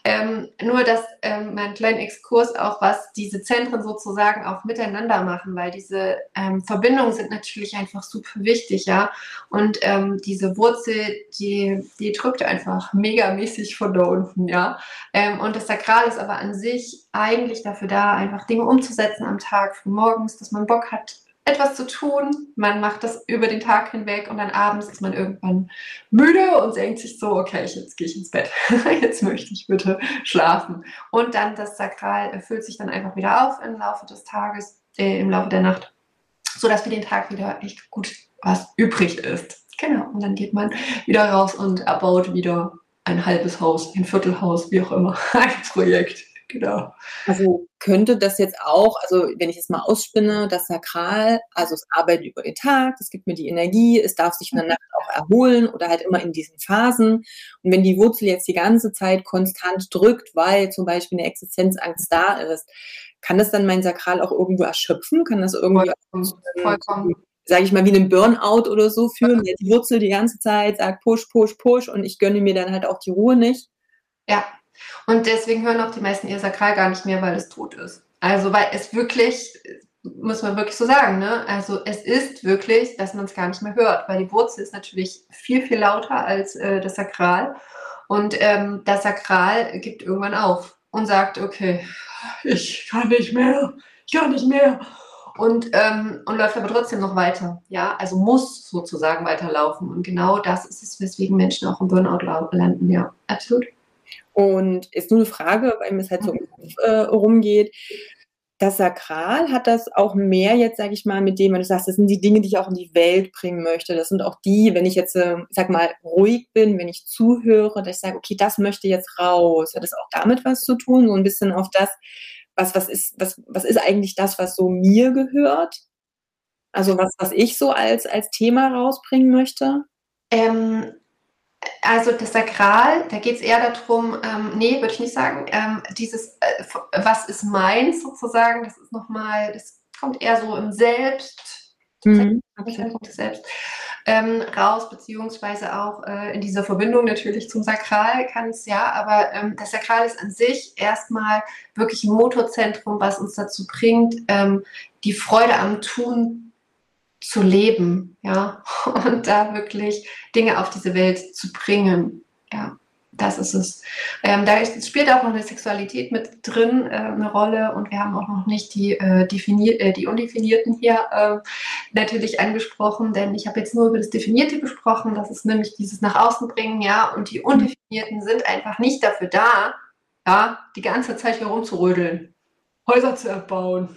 S2: Ähm, nur, dass ähm, mein kleiner Exkurs auch, was diese Zentren sozusagen auch miteinander machen, weil diese ähm, Verbindungen sind natürlich einfach super wichtig, ja. Und ähm, diese Wurzel, die, die drückt einfach megamäßig von da unten, ja. Ähm, und das Sakral ist aber an sich eigentlich dafür da, einfach Dinge umzusetzen am Tag, für morgens, dass man Bock hat, etwas zu tun. Man macht das über den Tag hinweg und dann abends ist man irgendwann müde und denkt sich so, okay, jetzt gehe ich ins Bett. jetzt möchte ich bitte schlafen. Und dann das Sakral erfüllt sich dann einfach wieder auf im Laufe des Tages äh, im Laufe der Nacht, sodass für den Tag wieder echt gut was übrig ist. Genau, und dann geht man wieder raus und erbaut wieder ein halbes Haus, ein Viertelhaus, wie auch immer, ein Projekt. Genau.
S1: Also könnte das jetzt auch, also wenn ich es mal ausspinne, das Sakral, also es arbeitet über den Tag, es gibt mir die Energie, es darf sich in der Nacht auch erholen oder halt immer in diesen Phasen. Und wenn die Wurzel jetzt die ganze Zeit konstant drückt, weil zum Beispiel eine Existenzangst da ist, kann das dann mein Sakral auch irgendwo erschöpfen? Kann das irgendwie, vollkommen, sage ich mal, wie einen Burnout oder so führen, der die Wurzel die ganze Zeit sagt, push, push, push und ich gönne mir dann halt auch die Ruhe nicht?
S2: Ja, und deswegen hören auch die meisten ihr Sakral gar nicht mehr, weil es tot ist. Also, weil es wirklich, muss man wirklich so sagen, ne? Also, es ist wirklich, dass man es gar nicht mehr hört, weil die Wurzel ist natürlich viel, viel lauter als äh, das Sakral. Und ähm, das Sakral gibt irgendwann auf und sagt, okay, ich kann nicht mehr, ich kann nicht mehr. Und, ähm, und läuft aber trotzdem noch weiter. Ja, also muss sozusagen weiterlaufen. Und genau das ist es, weswegen Menschen auch im Burnout landen. Ja, absolut.
S1: Und ist nur eine Frage, weil mir es halt so äh, rumgeht. Das Sakral hat das auch mehr jetzt, sage ich mal, mit dem, wenn du sagst, das sind die Dinge, die ich auch in die Welt bringen möchte. Das sind auch die, wenn ich jetzt, äh, sag mal, ruhig bin, wenn ich zuhöre, dass ich sage, okay, das möchte jetzt raus. Hat das auch damit was zu tun? So ein bisschen auf das, was, was ist, was, was ist eigentlich das, was so mir gehört? Also was, was ich so als, als Thema rausbringen möchte?
S2: Ähm, also das Sakral, da geht es eher darum, ähm, nee, würde ich nicht sagen, ähm, dieses, äh, was ist meins sozusagen, das ist nochmal, das kommt eher so im Selbst, mhm. okay. Selbst ähm, raus, beziehungsweise auch äh, in dieser Verbindung natürlich zum Sakral kann es ja, aber ähm, das Sakral ist an sich erstmal wirklich ein Motorzentrum, was uns dazu bringt, ähm, die Freude am Tun zu leben, ja, und da wirklich Dinge auf diese Welt zu bringen, ja. Das ist es. Ähm, da spielt auch noch eine Sexualität mit drin, äh, eine Rolle und wir haben auch noch nicht die, äh, definier äh, die Undefinierten hier äh, natürlich angesprochen, denn ich habe jetzt nur über das Definierte gesprochen, das ist nämlich dieses nach außen bringen, ja, und die Undefinierten sind einfach nicht dafür da, ja, die ganze Zeit hier rumzurödeln, Häuser zu erbauen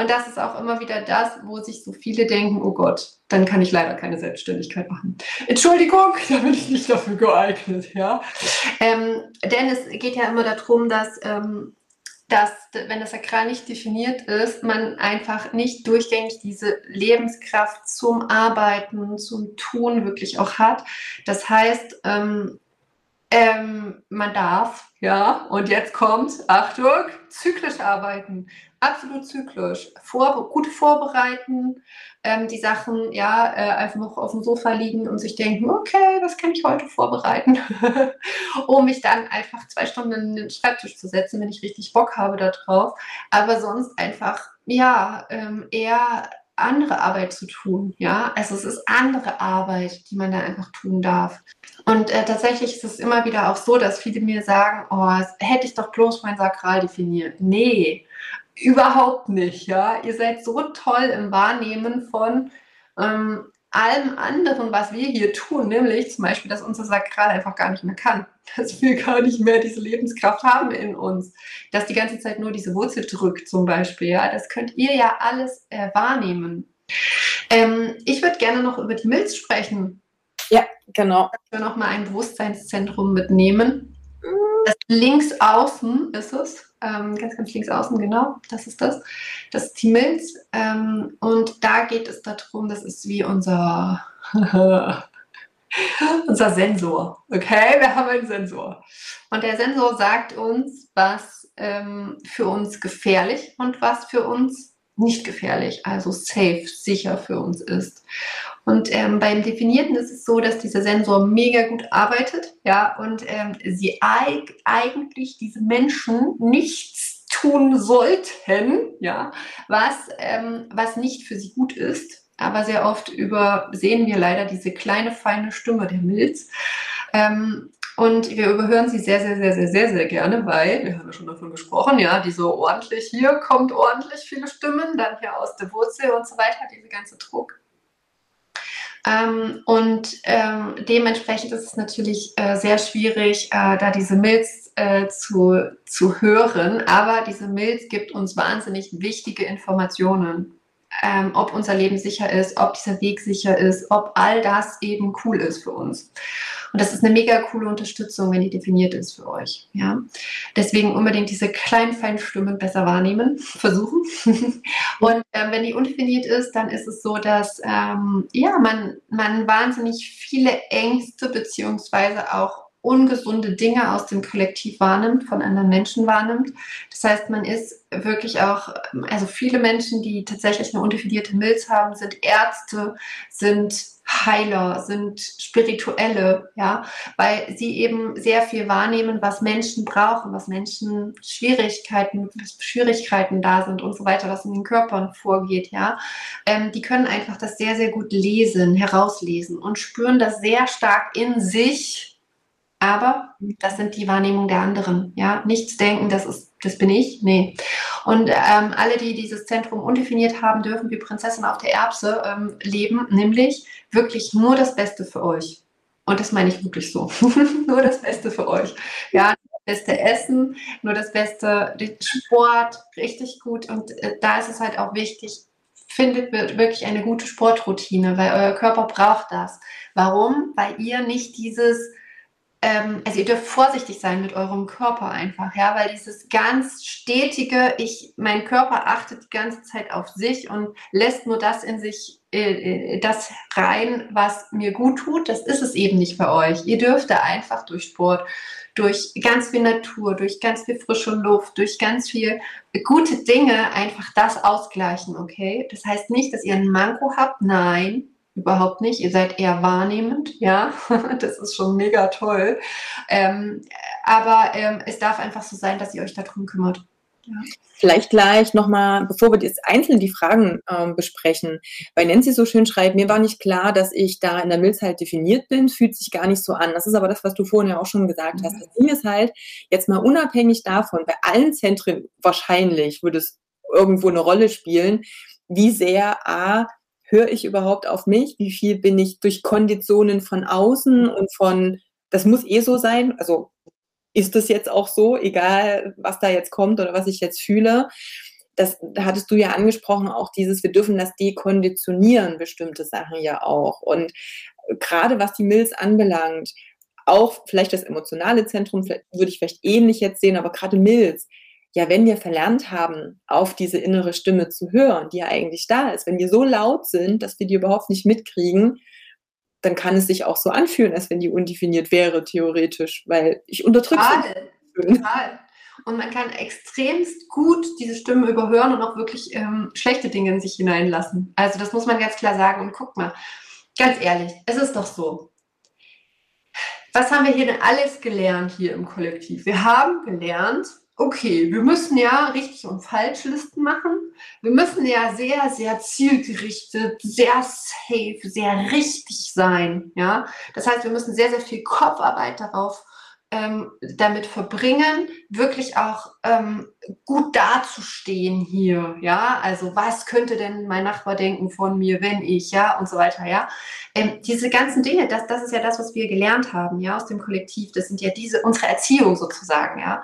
S2: und das ist auch immer wieder das, wo sich so viele denken, oh Gott, dann kann ich leider keine Selbstständigkeit machen. Entschuldigung, da bin ich nicht dafür geeignet, ja. Ähm, denn es geht ja immer darum, dass, ähm, dass, wenn das Sakral nicht definiert ist, man einfach nicht durchgängig diese Lebenskraft zum Arbeiten, zum Tun wirklich auch hat. Das heißt, ähm, ähm, man darf, ja, und jetzt kommt, Achtung, zyklisch arbeiten. Absolut zyklisch. Vor, gut vorbereiten, ähm, die Sachen ja äh, einfach noch auf dem Sofa liegen und sich denken, okay, was kann ich heute vorbereiten, um mich dann einfach zwei Stunden in den Schreibtisch zu setzen, wenn ich richtig Bock habe darauf. Aber sonst einfach ja ähm, eher andere Arbeit zu tun. Ja, also es ist andere Arbeit, die man da einfach tun darf. Und äh, tatsächlich ist es immer wieder auch so, dass viele mir sagen, oh, hätte ich doch bloß mein Sakral definiert. Nee, überhaupt nicht. Ja, ihr seid so toll im Wahrnehmen von ähm, allem anderen, was wir hier tun, nämlich zum Beispiel, dass unser Sakral einfach gar nicht mehr kann, dass wir gar nicht mehr diese Lebenskraft haben in uns, dass die ganze Zeit nur diese Wurzel drückt zum Beispiel. Ja, das könnt ihr ja alles äh, wahrnehmen. Ähm, ich würde gerne noch über die Milz sprechen.
S1: Ja, genau.
S2: Dass wir noch mal ein Bewusstseinszentrum mitnehmen. Das links außen ist es, ähm, ganz, ganz links außen, genau, das ist das. Das ist die Milz. Ähm, und da geht es darum, das ist wie unser, unser Sensor. Okay, wir haben einen Sensor. Und der Sensor sagt uns, was ähm, für uns gefährlich und was für uns nicht gefährlich, also safe, sicher für uns ist. Und ähm, beim Definierten ist es so, dass dieser Sensor mega gut arbeitet, ja, und ähm, sie eig eigentlich diese Menschen nichts tun sollten, ja, was, ähm, was nicht für sie gut ist. Aber sehr oft übersehen wir leider diese kleine, feine Stimme der Milz. Und wir überhören sie sehr, sehr, sehr, sehr, sehr, sehr gerne, weil, wir haben ja schon davon gesprochen, ja, die so ordentlich, hier kommt ordentlich viele Stimmen, dann hier aus der Wurzel und so weiter, diese ganze Druck. Ähm, und ähm, dementsprechend ist es natürlich äh, sehr schwierig, äh, da diese Milz äh, zu, zu hören. Aber diese Milz gibt uns wahnsinnig wichtige Informationen ähm, ob unser Leben sicher ist, ob dieser Weg sicher ist, ob all das eben cool ist für uns. Und das ist eine mega coole Unterstützung, wenn die definiert ist für euch. Ja? Deswegen unbedingt diese kleinen, feinen Stimmen besser wahrnehmen, versuchen. Und ähm, wenn die undefiniert ist, dann ist es so, dass ähm, ja, man, man wahnsinnig viele Ängste beziehungsweise auch ungesunde Dinge aus dem Kollektiv wahrnimmt, von anderen Menschen wahrnimmt. Das heißt, man ist wirklich auch, also viele Menschen, die tatsächlich eine undefinierte Milz haben, sind Ärzte, sind Heiler, sind Spirituelle, ja, weil sie eben sehr viel wahrnehmen, was Menschen brauchen, was Menschen Schwierigkeiten, was Schwierigkeiten da sind und so weiter, was in den Körpern vorgeht, ja. Ähm, die können einfach das sehr, sehr gut lesen, herauslesen und spüren das sehr stark in sich, aber das sind die Wahrnehmungen der anderen. Ja, nichts denken, das ist, das bin ich. Nee. Und ähm, alle, die dieses Zentrum undefiniert haben, dürfen wie Prinzessin auf der Erbse ähm, leben, nämlich wirklich nur das Beste für euch. Und das meine ich wirklich so. nur das Beste für euch. Ja, das beste Essen, nur das beste Sport, richtig gut. Und äh, da ist es halt auch wichtig, findet wirklich eine gute Sportroutine, weil euer Körper braucht das. Warum? Weil ihr nicht dieses ähm, also ihr dürft vorsichtig sein mit eurem Körper einfach, ja, weil dieses ganz stetige, ich, mein Körper achtet die ganze Zeit auf sich und lässt nur das in sich, äh, äh, das rein, was mir gut tut, das ist es eben nicht bei euch. Ihr dürft da einfach durch Sport, durch ganz viel Natur, durch ganz viel frische Luft, durch ganz viel gute Dinge einfach das ausgleichen, okay? Das heißt nicht, dass ihr ein Manko habt, nein, überhaupt nicht. Ihr seid eher wahrnehmend, ja. Das ist schon mega toll. Ähm, aber ähm, es darf einfach so sein, dass ihr euch darum kümmert.
S1: Ja. Vielleicht gleich nochmal, bevor wir jetzt einzeln die Fragen ähm, besprechen, weil Nancy so schön schreibt, mir war nicht klar, dass ich da in der Milz halt definiert bin, fühlt sich gar nicht so an. Das ist aber das, was du vorhin ja auch schon gesagt hast. Das Ding ist halt, jetzt mal unabhängig davon, bei allen Zentren wahrscheinlich würde es irgendwo eine Rolle spielen, wie sehr A, höre ich überhaupt auf mich? Wie viel bin ich durch Konditionen von außen und von, das muss eh so sein, also ist das jetzt auch so, egal was da jetzt kommt oder was ich jetzt fühle. Das da hattest du ja angesprochen, auch dieses, wir dürfen das dekonditionieren, bestimmte Sachen ja auch. Und gerade was die Mills anbelangt, auch vielleicht das emotionale Zentrum, würde ich vielleicht ähnlich jetzt sehen, aber gerade Mills, ja, wenn wir verlernt haben, auf diese innere Stimme zu hören, die ja eigentlich da ist, wenn wir so laut sind, dass wir die überhaupt nicht mitkriegen, dann kann es sich auch so anfühlen, als wenn die undefiniert wäre, theoretisch, weil ich unterdrücke
S2: Total. Total. Und man kann extremst gut diese Stimmen überhören und auch wirklich ähm, schlechte Dinge in sich hineinlassen. Also das muss man ganz klar sagen. Und guck mal, ganz ehrlich, es ist doch so. Was haben wir hier denn alles gelernt hier im Kollektiv? Wir haben gelernt, okay, wir müssen ja richtig und falsch Listen machen. Wir müssen ja sehr, sehr zielgerichtet, sehr safe, sehr richtig sein. Ja, das heißt, wir müssen sehr, sehr viel Kopfarbeit darauf ähm, damit verbringen, wirklich auch ähm, gut dazustehen hier, ja, also was könnte denn mein Nachbar denken von mir, wenn ich, ja, und so weiter, ja. Ähm, diese ganzen Dinge, das, das ist ja das, was wir gelernt haben, ja, aus dem Kollektiv, das sind ja diese, unsere Erziehung sozusagen, ja.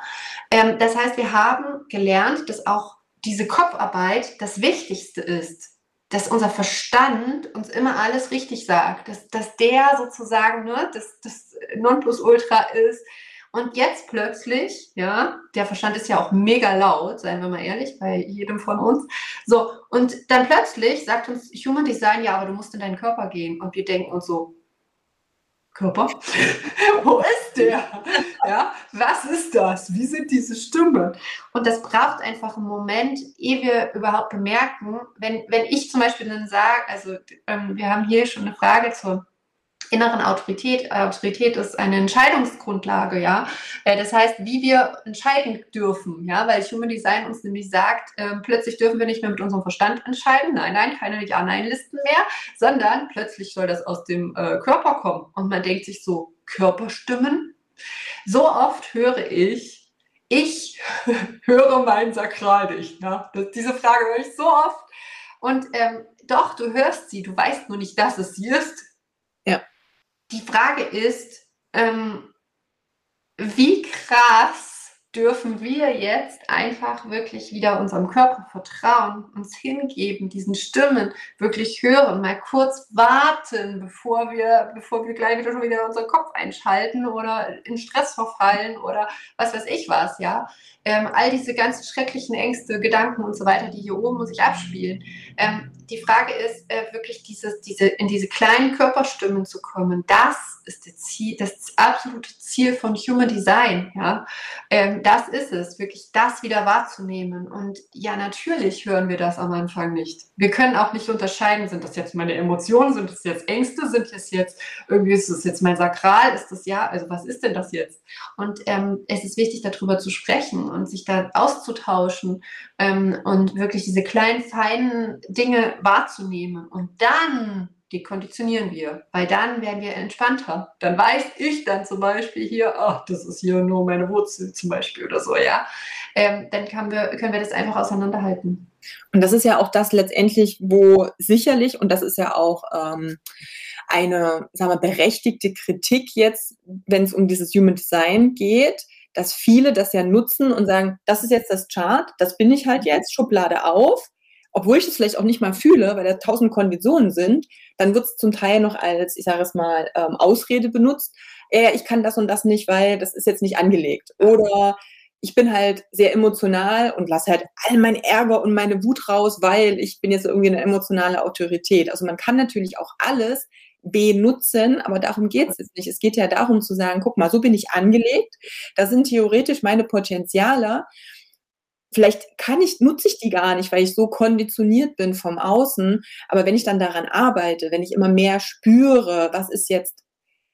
S2: Ähm, das heißt, wir haben gelernt, dass auch diese Kopfarbeit das Wichtigste ist, dass unser Verstand uns immer alles richtig sagt, dass, dass der sozusagen ne, das, das Nonplusultra ist. Und jetzt plötzlich, ja, der Verstand ist ja auch mega laut, seien wir mal ehrlich, bei jedem von uns. So, und dann plötzlich sagt uns Human Design, ja, aber du musst in deinen Körper gehen. Und wir denken uns so, Körper? Wo ist der? Ja, was ist das? Wie sind diese Stimmen? Und das braucht einfach einen Moment, ehe wir überhaupt bemerken, wenn, wenn ich zum Beispiel dann sage, also ähm, wir haben hier schon eine Frage zur inneren Autorität. Autorität ist eine Entscheidungsgrundlage, ja. Äh, das heißt, wie wir entscheiden dürfen, ja, weil Human Design uns nämlich sagt, äh, plötzlich dürfen wir nicht mehr mit unserem Verstand entscheiden. Nein, nein, keine Ja-Nein-Listen mehr, sondern plötzlich soll das aus dem äh, Körper kommen. Und man denkt sich so, Körperstimmen. So oft höre ich, ich höre mein Sakral? Das, diese Frage höre ich so oft. Und ähm, doch, du hörst sie, du weißt nur nicht, dass es sie ist. Die Frage ist, ähm, wie krass dürfen wir jetzt einfach wirklich wieder unserem Körper vertrauen, uns hingeben, diesen Stimmen wirklich hören, mal kurz warten, bevor wir, bevor wir gleich wieder schon wieder unseren Kopf einschalten oder in Stress verfallen oder was weiß ich was, ja. Ähm, all diese ganzen schrecklichen Ängste, Gedanken und so weiter, die hier oben sich abspielen. Ähm, die Frage ist äh, wirklich dieses, diese, in diese kleinen Körperstimmen zu kommen. Das ist das, Ziel, das absolute Ziel von Human Design. Ja? Ähm, das ist es, wirklich das wieder wahrzunehmen. Und ja, natürlich hören wir das am Anfang nicht. Wir können auch nicht unterscheiden, sind das jetzt meine Emotionen, sind das jetzt Ängste, sind das jetzt irgendwie, ist das jetzt mein Sakral, ist das ja, also was ist denn das jetzt? Und ähm, es ist wichtig, darüber zu sprechen und sich da auszutauschen ähm, und wirklich diese kleinen, feinen Dinge wahrzunehmen. Und dann die konditionieren wir, weil dann werden wir entspannter. Dann weiß ich dann zum Beispiel hier, ach, das ist hier nur meine Wurzel zum Beispiel oder so, ja. Ähm, dann können wir, können wir das einfach auseinanderhalten.
S1: Und das ist ja auch das letztendlich, wo sicherlich, und das ist ja auch ähm, eine, sagen wir, berechtigte Kritik jetzt, wenn es um dieses Human Design geht, dass viele das ja nutzen und sagen, das ist jetzt das Chart, das bin ich halt jetzt, Schublade auf obwohl ich es vielleicht auch nicht mal fühle, weil da tausend Konditionen sind, dann wird es zum Teil noch als, ich sage es mal, ähm, Ausrede benutzt. Äh, ich kann das und das nicht, weil das ist jetzt nicht angelegt. Oder ich bin halt sehr emotional und lasse halt all mein Ärger und meine Wut raus, weil ich bin jetzt irgendwie eine emotionale Autorität. Also man kann natürlich auch alles benutzen, aber darum geht es jetzt nicht. Es geht ja darum zu sagen, guck mal, so bin ich angelegt, da sind theoretisch meine Potenziale vielleicht kann ich, nutze ich die gar nicht, weil ich so konditioniert bin vom Außen. Aber wenn ich dann daran arbeite, wenn ich immer mehr spüre, was ist jetzt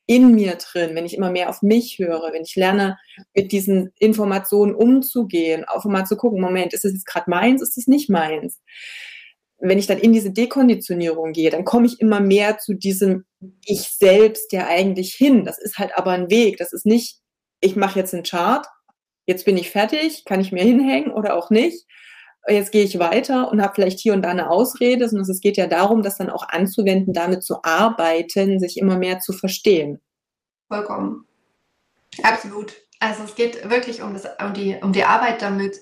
S1: in mir drin, wenn ich immer mehr auf mich höre, wenn ich lerne, mit diesen Informationen umzugehen, auch mal zu gucken, Moment, ist es jetzt gerade meins, ist es nicht meins? Wenn ich dann in diese Dekonditionierung gehe, dann komme ich immer mehr zu diesem Ich selbst ja eigentlich hin. Das ist halt aber ein Weg. Das ist nicht, ich mache jetzt einen Chart jetzt bin ich fertig, kann ich mir hinhängen oder auch nicht. Jetzt gehe ich weiter und habe vielleicht hier und da eine Ausrede, sondern es geht ja darum, das dann auch anzuwenden, damit zu arbeiten, sich immer mehr zu verstehen.
S2: Vollkommen. Absolut. Also es geht wirklich um, das, um, die, um die Arbeit damit.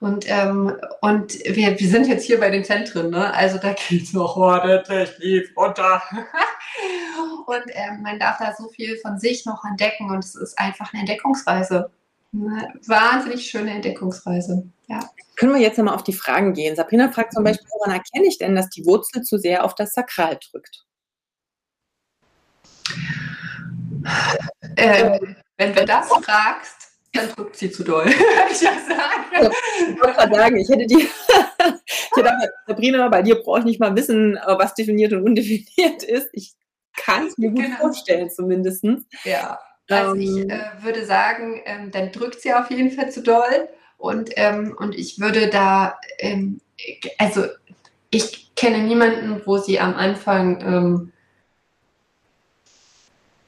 S2: Und, ähm, und wir, wir sind jetzt hier bei den Zentren, ne? Also da geht es noch ordentlich runter. und ähm, man darf da so viel von sich noch entdecken und es ist einfach eine Entdeckungsreise. Eine wahnsinnig schöne Entdeckungsreise. Ja.
S1: Können wir jetzt nochmal auf die Fragen gehen? Sabrina fragt zum Beispiel, woran erkenne ich denn, dass die Wurzel zu sehr auf das Sakral drückt?
S2: Äh, wenn du das fragst, Dann drückt sie zu doll, ich ja sagen.
S1: Ich wollte gerade sagen, ich hätte die, ich hätte auch, Sabrina, bei dir brauche ich nicht mal wissen, was definiert und undefiniert ist. Ich kann es mir gut genau. vorstellen, zumindest.
S2: Ja, also ähm, ich äh, würde sagen, ähm, dann drückt sie auf jeden Fall zu doll. Und, ähm, und ich würde da, ähm, also ich kenne niemanden, wo sie am Anfang ähm,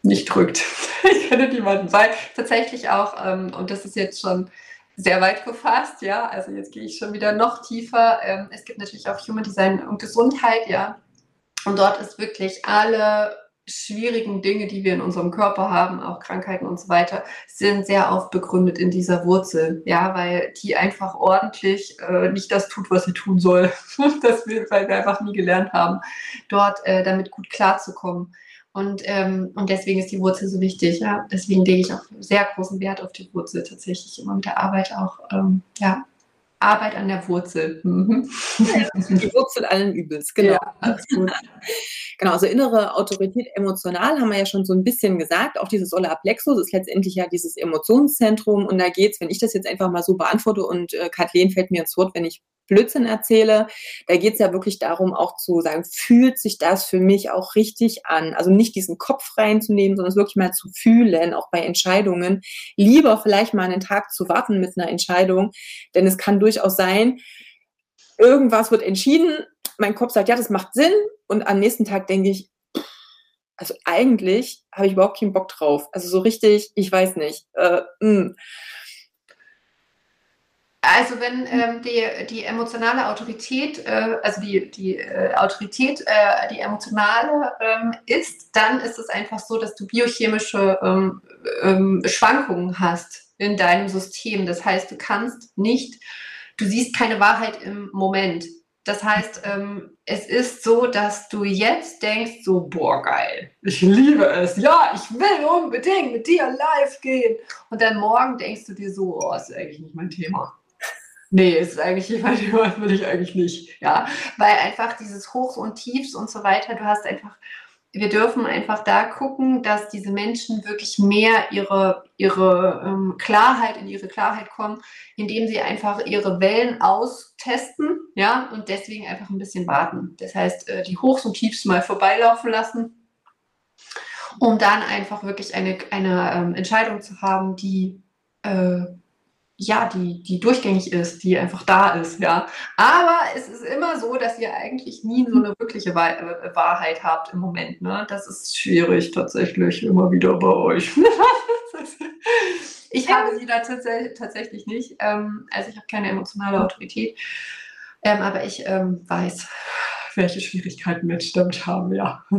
S2: nicht drückt. ich kenne niemanden, weil tatsächlich auch, ähm, und das ist jetzt schon sehr weit gefasst, ja, also jetzt gehe ich schon wieder noch tiefer. Ähm, es gibt natürlich auch Human Design und Gesundheit, ja. Und dort ist wirklich alle schwierigen Dinge, die wir in unserem Körper haben, auch Krankheiten und so weiter, sind sehr oft begründet in dieser Wurzel, ja, weil die einfach ordentlich äh, nicht das tut, was sie tun soll, das wir, weil wir einfach nie gelernt haben, dort äh, damit gut klarzukommen. Und, ähm, und deswegen ist die Wurzel so wichtig. Ja? Deswegen lege ich auch sehr großen Wert auf die Wurzel tatsächlich immer mit der Arbeit auch ähm, ja, Arbeit an der Wurzel. Mhm.
S1: Die Wurzel allen Übels, genau. Ja, genau, also innere Autorität emotional haben wir ja schon so ein bisschen gesagt. Auch dieses Solarplexus ist letztendlich ja dieses Emotionszentrum. Und da geht es, wenn ich das jetzt einfach mal so beantworte und äh, Kathleen fällt mir ins Wort, wenn ich Blödsinn erzähle. Da geht es ja wirklich darum, auch zu sagen, fühlt sich das für mich auch richtig an? Also nicht diesen Kopf reinzunehmen, sondern es wirklich mal zu fühlen, auch bei Entscheidungen. Lieber vielleicht mal einen Tag zu warten mit einer Entscheidung, denn es kann durchaus sein, irgendwas wird entschieden, mein Kopf sagt, ja, das macht Sinn und am nächsten Tag denke ich, also eigentlich habe ich überhaupt keinen Bock drauf. Also so richtig, ich weiß nicht. Äh, hm.
S2: Also wenn ähm, die, die emotionale Autorität, äh, also die, die äh, Autorität, äh, die emotionale ähm, ist, dann ist es einfach so, dass du biochemische ähm, ähm, Schwankungen hast in deinem System. Das heißt, du kannst nicht, du siehst keine Wahrheit im Moment. Das heißt, ähm, es ist so, dass du jetzt denkst, so, boah, geil, ich liebe es, ja, ich will unbedingt mit dir live gehen. Und dann morgen denkst du dir so, oh, ist eigentlich nicht mein Thema nee, ist eigentlich jemand, will ich eigentlich nicht. Ja, weil einfach dieses Hochs und Tiefs und so weiter, du hast einfach, wir dürfen einfach da gucken, dass diese Menschen wirklich mehr ihre, ihre ähm, Klarheit, in ihre Klarheit kommen, indem sie einfach ihre Wellen austesten, ja, und deswegen einfach ein bisschen warten. Das heißt, äh, die Hochs und Tiefs mal vorbeilaufen lassen, um dann einfach wirklich eine, eine ähm, Entscheidung zu haben, die äh, ja, die, die durchgängig ist, die einfach da ist, ja. Aber es ist immer so, dass ihr eigentlich nie so eine wirkliche äh, Wahrheit habt im Moment, ne? Das ist schwierig tatsächlich immer wieder bei euch. ich habe sie da tatsächlich nicht. Ähm, also ich habe keine emotionale Autorität. Ähm, aber ich ähm, weiß, welche Schwierigkeiten Menschen damit haben, ja.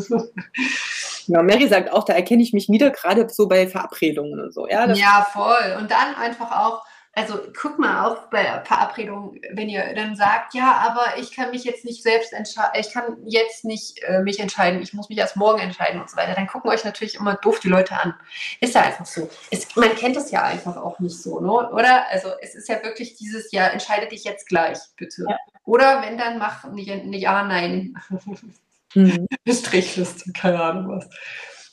S1: Ja, Mary sagt auch, da erkenne ich mich wieder, gerade so bei Verabredungen und so.
S2: Ja, ja voll. Und dann einfach auch also guck mal auch bei Verabredungen, wenn ihr dann sagt, ja, aber ich kann mich jetzt nicht selbst entscheiden, ich kann jetzt nicht äh, mich entscheiden, ich muss mich erst morgen entscheiden und so weiter, dann gucken euch natürlich immer doof die Leute an. Ist ja einfach so. Es, man kennt es ja einfach auch nicht so, ne? oder? Also es ist ja wirklich dieses, ja, entscheide dich jetzt gleich, bitte. Ja. Oder wenn, dann mach nicht, nicht ja, nein. Mhm. Strichliste, keine Ahnung was.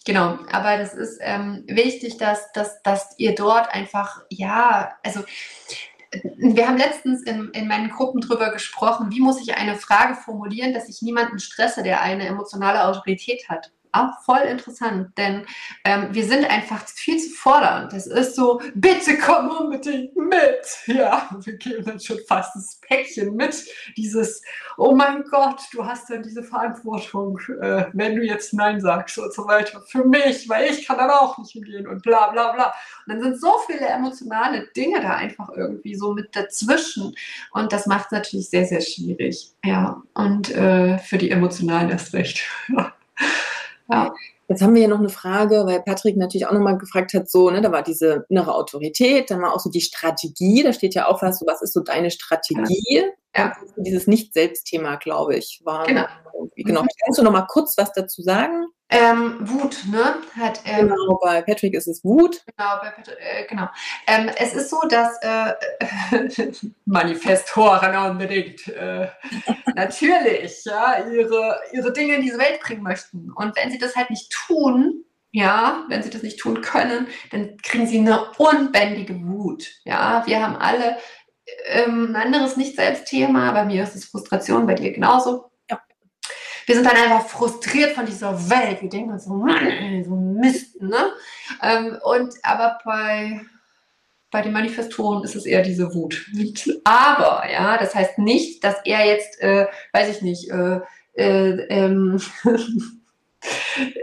S2: Genau, aber das ist ähm, wichtig, dass, dass, dass ihr dort einfach, ja, also wir haben letztens in, in meinen Gruppen drüber gesprochen, wie muss ich eine Frage formulieren, dass ich niemanden stresse, der eine emotionale Autorität hat auch voll interessant, denn ähm, wir sind einfach viel zu fordernd. Das ist so, bitte komm unbedingt mit. Ja, wir geben dann schon fast das Päckchen mit. Dieses, oh mein Gott, du hast dann diese Verantwortung, äh, wenn du jetzt Nein sagst und so weiter, für mich, weil ich kann dann auch nicht hingehen und bla bla bla. Und dann sind so viele emotionale Dinge da einfach irgendwie so mit dazwischen. Und das macht es natürlich sehr, sehr schwierig. Ja, und äh, für die Emotionalen erst recht.
S1: Ja. Jetzt haben wir hier noch eine Frage, weil Patrick natürlich auch nochmal gefragt hat, so, ne, da war diese innere Autorität, dann war auch so die Strategie, da steht ja auch was, so, was ist so deine Strategie? Ja. Dieses Nicht-Selbst-Thema, glaube ich, war. Genau. Genau. Mhm. Kannst du nochmal kurz was dazu sagen?
S2: Ähm, Wut, ne? Hat,
S1: ähm, genau, bei Patrick ist es Wut.
S2: Genau, bei Patrick, äh, genau. Ähm, es ist so, dass äh, Manifestoren unbedingt äh, natürlich ja, ihre, ihre Dinge in diese Welt bringen möchten. Und wenn sie das halt nicht tun, ja, wenn sie das nicht tun können, dann kriegen sie eine unbändige Wut. Ja, wir haben alle ähm, ein anderes Nicht-Selbst-Thema. Bei mir ist es Frustration, bei dir genauso. Ja. Wir sind dann einfach frustriert von dieser Welt. Wir denken uns so, Mann, so Mist, ne? Ähm, und aber bei bei den Manifestoren ist es eher diese Wut. Aber, ja, das heißt nicht, dass er jetzt, äh, weiß ich nicht, äh, äh, ähm,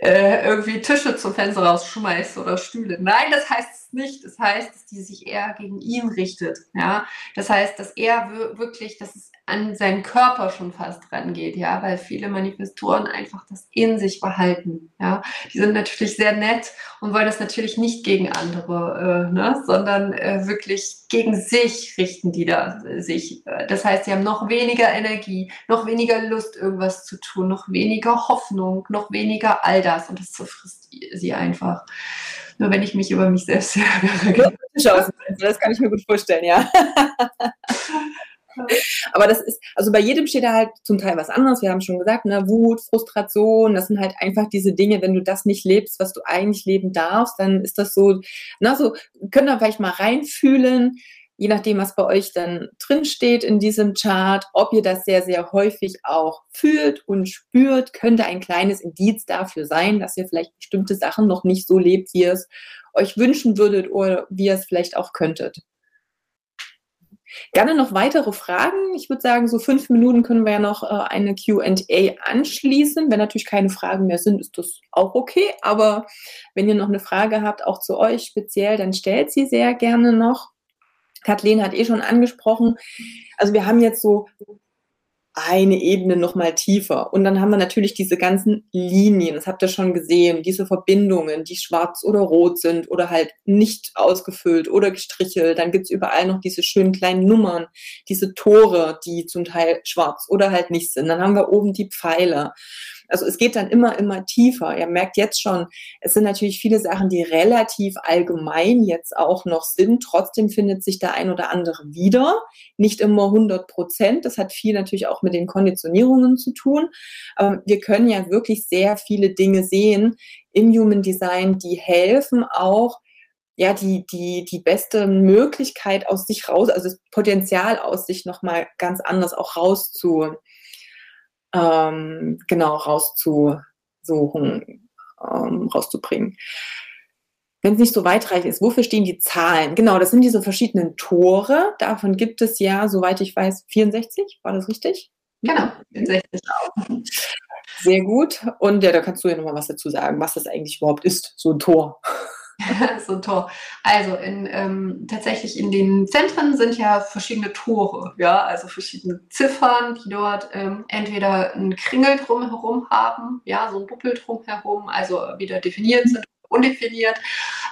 S2: äh, irgendwie Tische zum Fenster rausschmeißt oder Stühle. Nein, das heißt nicht. Das heißt, dass die sich eher gegen ihn richtet. Ja, das heißt, dass er wirklich, dass es an seinen Körper schon fast rangeht, ja, weil viele Manifestoren einfach das in sich behalten, ja. Die sind natürlich sehr nett und wollen das natürlich nicht gegen andere, äh, ne, sondern äh, wirklich gegen sich richten die da sich. Das heißt, sie haben noch weniger Energie, noch weniger Lust, irgendwas zu tun, noch weniger Hoffnung, noch weniger all das und das zerfrisst sie einfach. Nur wenn ich mich über mich selbst ärgere.
S1: Das kann ich mir gut vorstellen, ja. Aber das ist, also bei jedem steht da halt zum Teil was anderes. Wir haben schon gesagt, ne, Wut, Frustration, das sind halt einfach diese Dinge, wenn du das nicht lebst, was du eigentlich leben darfst, dann ist das so, na, so, können da vielleicht mal reinfühlen, je nachdem, was bei euch dann drin steht in diesem Chart, ob ihr das sehr, sehr häufig auch fühlt und spürt, könnte ein kleines Indiz dafür sein, dass ihr vielleicht bestimmte Sachen noch nicht so lebt, wie ihr es euch wünschen würdet oder wie ihr es vielleicht auch könntet. Gerne noch weitere Fragen. Ich würde sagen, so fünf Minuten können wir ja noch äh, eine QA anschließen. Wenn natürlich keine Fragen mehr sind, ist das auch okay. Aber wenn ihr noch eine Frage habt, auch zu euch speziell, dann stellt sie sehr gerne noch. Kathleen hat eh schon angesprochen. Also wir haben jetzt so eine Ebene noch mal tiefer. Und dann haben wir natürlich diese ganzen Linien, das habt ihr schon gesehen, diese Verbindungen, die schwarz oder rot sind oder halt nicht ausgefüllt oder gestrichelt. Dann gibt's überall noch diese schönen kleinen Nummern, diese Tore, die zum Teil schwarz oder halt nicht sind. Dann haben wir oben die Pfeile. Also es geht dann immer, immer tiefer. Ihr merkt jetzt schon, es sind natürlich viele Sachen, die relativ allgemein jetzt auch noch sind. Trotzdem findet sich der ein oder andere wieder. Nicht immer 100 Prozent. Das hat viel natürlich auch mit den Konditionierungen zu tun. Aber wir können ja wirklich sehr viele Dinge sehen im Human Design, die helfen auch, ja, die, die, die beste Möglichkeit aus sich raus, also das Potenzial aus sich nochmal ganz anders auch rauszu, ähm, genau rauszusuchen, ähm, rauszubringen. Wenn es nicht so weitreichend ist, wofür stehen die Zahlen? Genau, das sind diese verschiedenen Tore. Davon gibt es ja, soweit ich weiß, 64. War das richtig?
S2: Genau, 64.
S1: Sehr gut. Und ja, da kannst du ja nochmal was dazu sagen, was das eigentlich überhaupt ist, so ein Tor.
S2: so ein Tor. Also in, ähm, tatsächlich in den Zentren sind ja verschiedene Tore, ja, also verschiedene Ziffern, die dort ähm, entweder einen Kringel drumherum haben, ja, so ein Buppel drumherum, also wieder definiert sind undefiniert.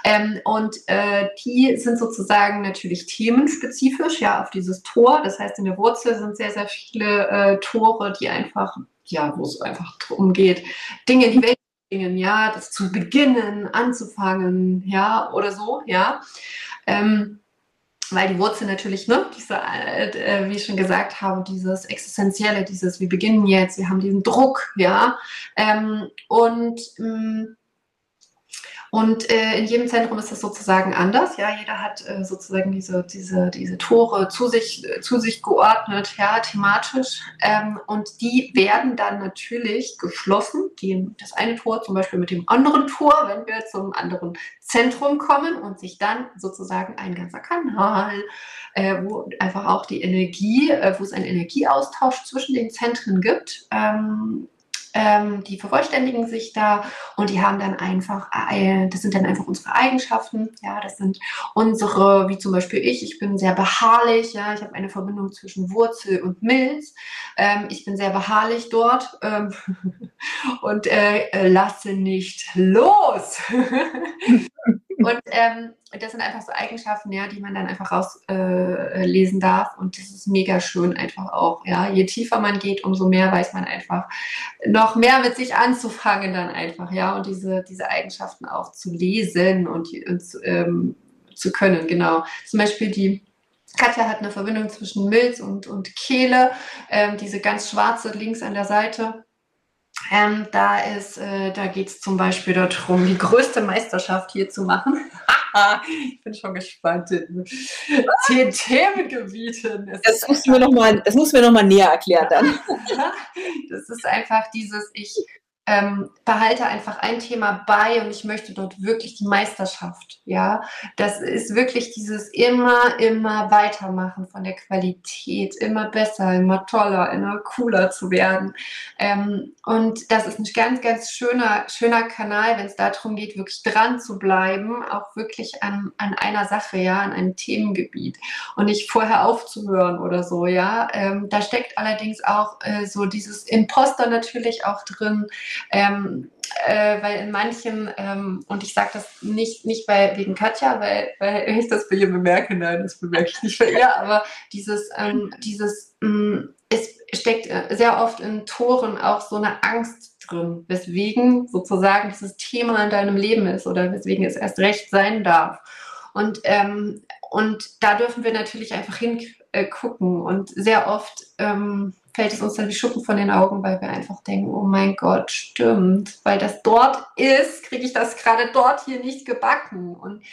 S2: Ähm, und äh, die sind sozusagen natürlich themenspezifisch, ja, auf dieses Tor. Das heißt, in der Wurzel sind sehr, sehr viele äh, Tore, die einfach, ja, wo es einfach darum geht, Dinge in die Welt ja, das zu beginnen, anzufangen, ja, oder so, ja. Ähm, weil die Wurzel natürlich, ne, diese, äh, wie ich schon gesagt habe, dieses Existenzielle, dieses, wir beginnen jetzt, wir haben diesen Druck, ja. Ähm, und ähm, und äh, in jedem Zentrum ist das sozusagen anders. Ja, jeder hat äh, sozusagen diese, diese, diese Tore zu sich, äh, zu sich geordnet, ja, thematisch. Ähm, und die werden dann natürlich geschlossen. Die, das eine Tor zum Beispiel mit dem anderen Tor, wenn wir zum anderen Zentrum kommen und sich dann sozusagen ein ganzer Kanal, äh, wo einfach auch die Energie, äh, wo es einen Energieaustausch zwischen den Zentren gibt, ähm, ähm, die vervollständigen sich da und die haben dann einfach, äh, das sind dann einfach unsere Eigenschaften, ja, das sind unsere, wie zum Beispiel ich, ich bin sehr beharrlich, ja, ich habe eine Verbindung zwischen Wurzel und Milz, ähm, ich bin sehr beharrlich dort ähm, und äh, lasse nicht los. Und ähm, das sind einfach so Eigenschaften, ja, die man dann einfach rauslesen äh, darf. Und das ist mega schön einfach auch. Ja, je tiefer man geht, umso mehr weiß man einfach noch mehr mit sich anzufangen dann einfach, ja, und diese, diese Eigenschaften auch zu lesen und, und ähm, zu können. Genau. Zum Beispiel die Katja hat eine Verbindung zwischen Milz und, und Kehle, ähm, diese ganz schwarze links an der Seite Ähm, da ist, äh, da geht es zum Beispiel darum, die größte Meisterschaft hier zu machen. ich bin schon gespannt. Zehn Themengebieten.
S1: Das, das musst du mir nochmal noch, näher erklären dann.
S2: das ist einfach dieses, ich ähm, behalte einfach ein Thema bei und ich möchte dort wirklich die Meisterschaft. Ja, das ist wirklich dieses immer, immer weitermachen von der Qualität, immer besser, immer toller, immer cooler zu werden. Ähm, und das ist ein ganz, ganz schöner, schöner Kanal, wenn es darum geht, wirklich dran zu bleiben, auch wirklich an, an einer Sache, ja, an einem Themengebiet und nicht vorher aufzuhören oder so, ja. Ähm, da steckt allerdings auch äh, so dieses Imposter natürlich auch drin ähm, äh, weil in manchen, ähm, und ich sage das nicht, nicht bei, wegen Katja, weil, weil ich das bei ihr bemerke, nein, das bemerke ich nicht bei ihr, aber dieses, ähm, dieses mh, mm, es steckt äh, sehr oft in Toren auch so eine Angst drin, weswegen sozusagen dieses Thema in deinem Leben ist oder weswegen es erst recht sein darf. Und, ähm, und da dürfen wir natürlich einfach hingucken. Äh, und sehr oft ähm, fällt es uns dann wie Schuppen von den Augen, weil wir einfach denken, oh mein Gott, stimmt, weil das dort ist, kriege ich das gerade dort hier nicht gebacken. Und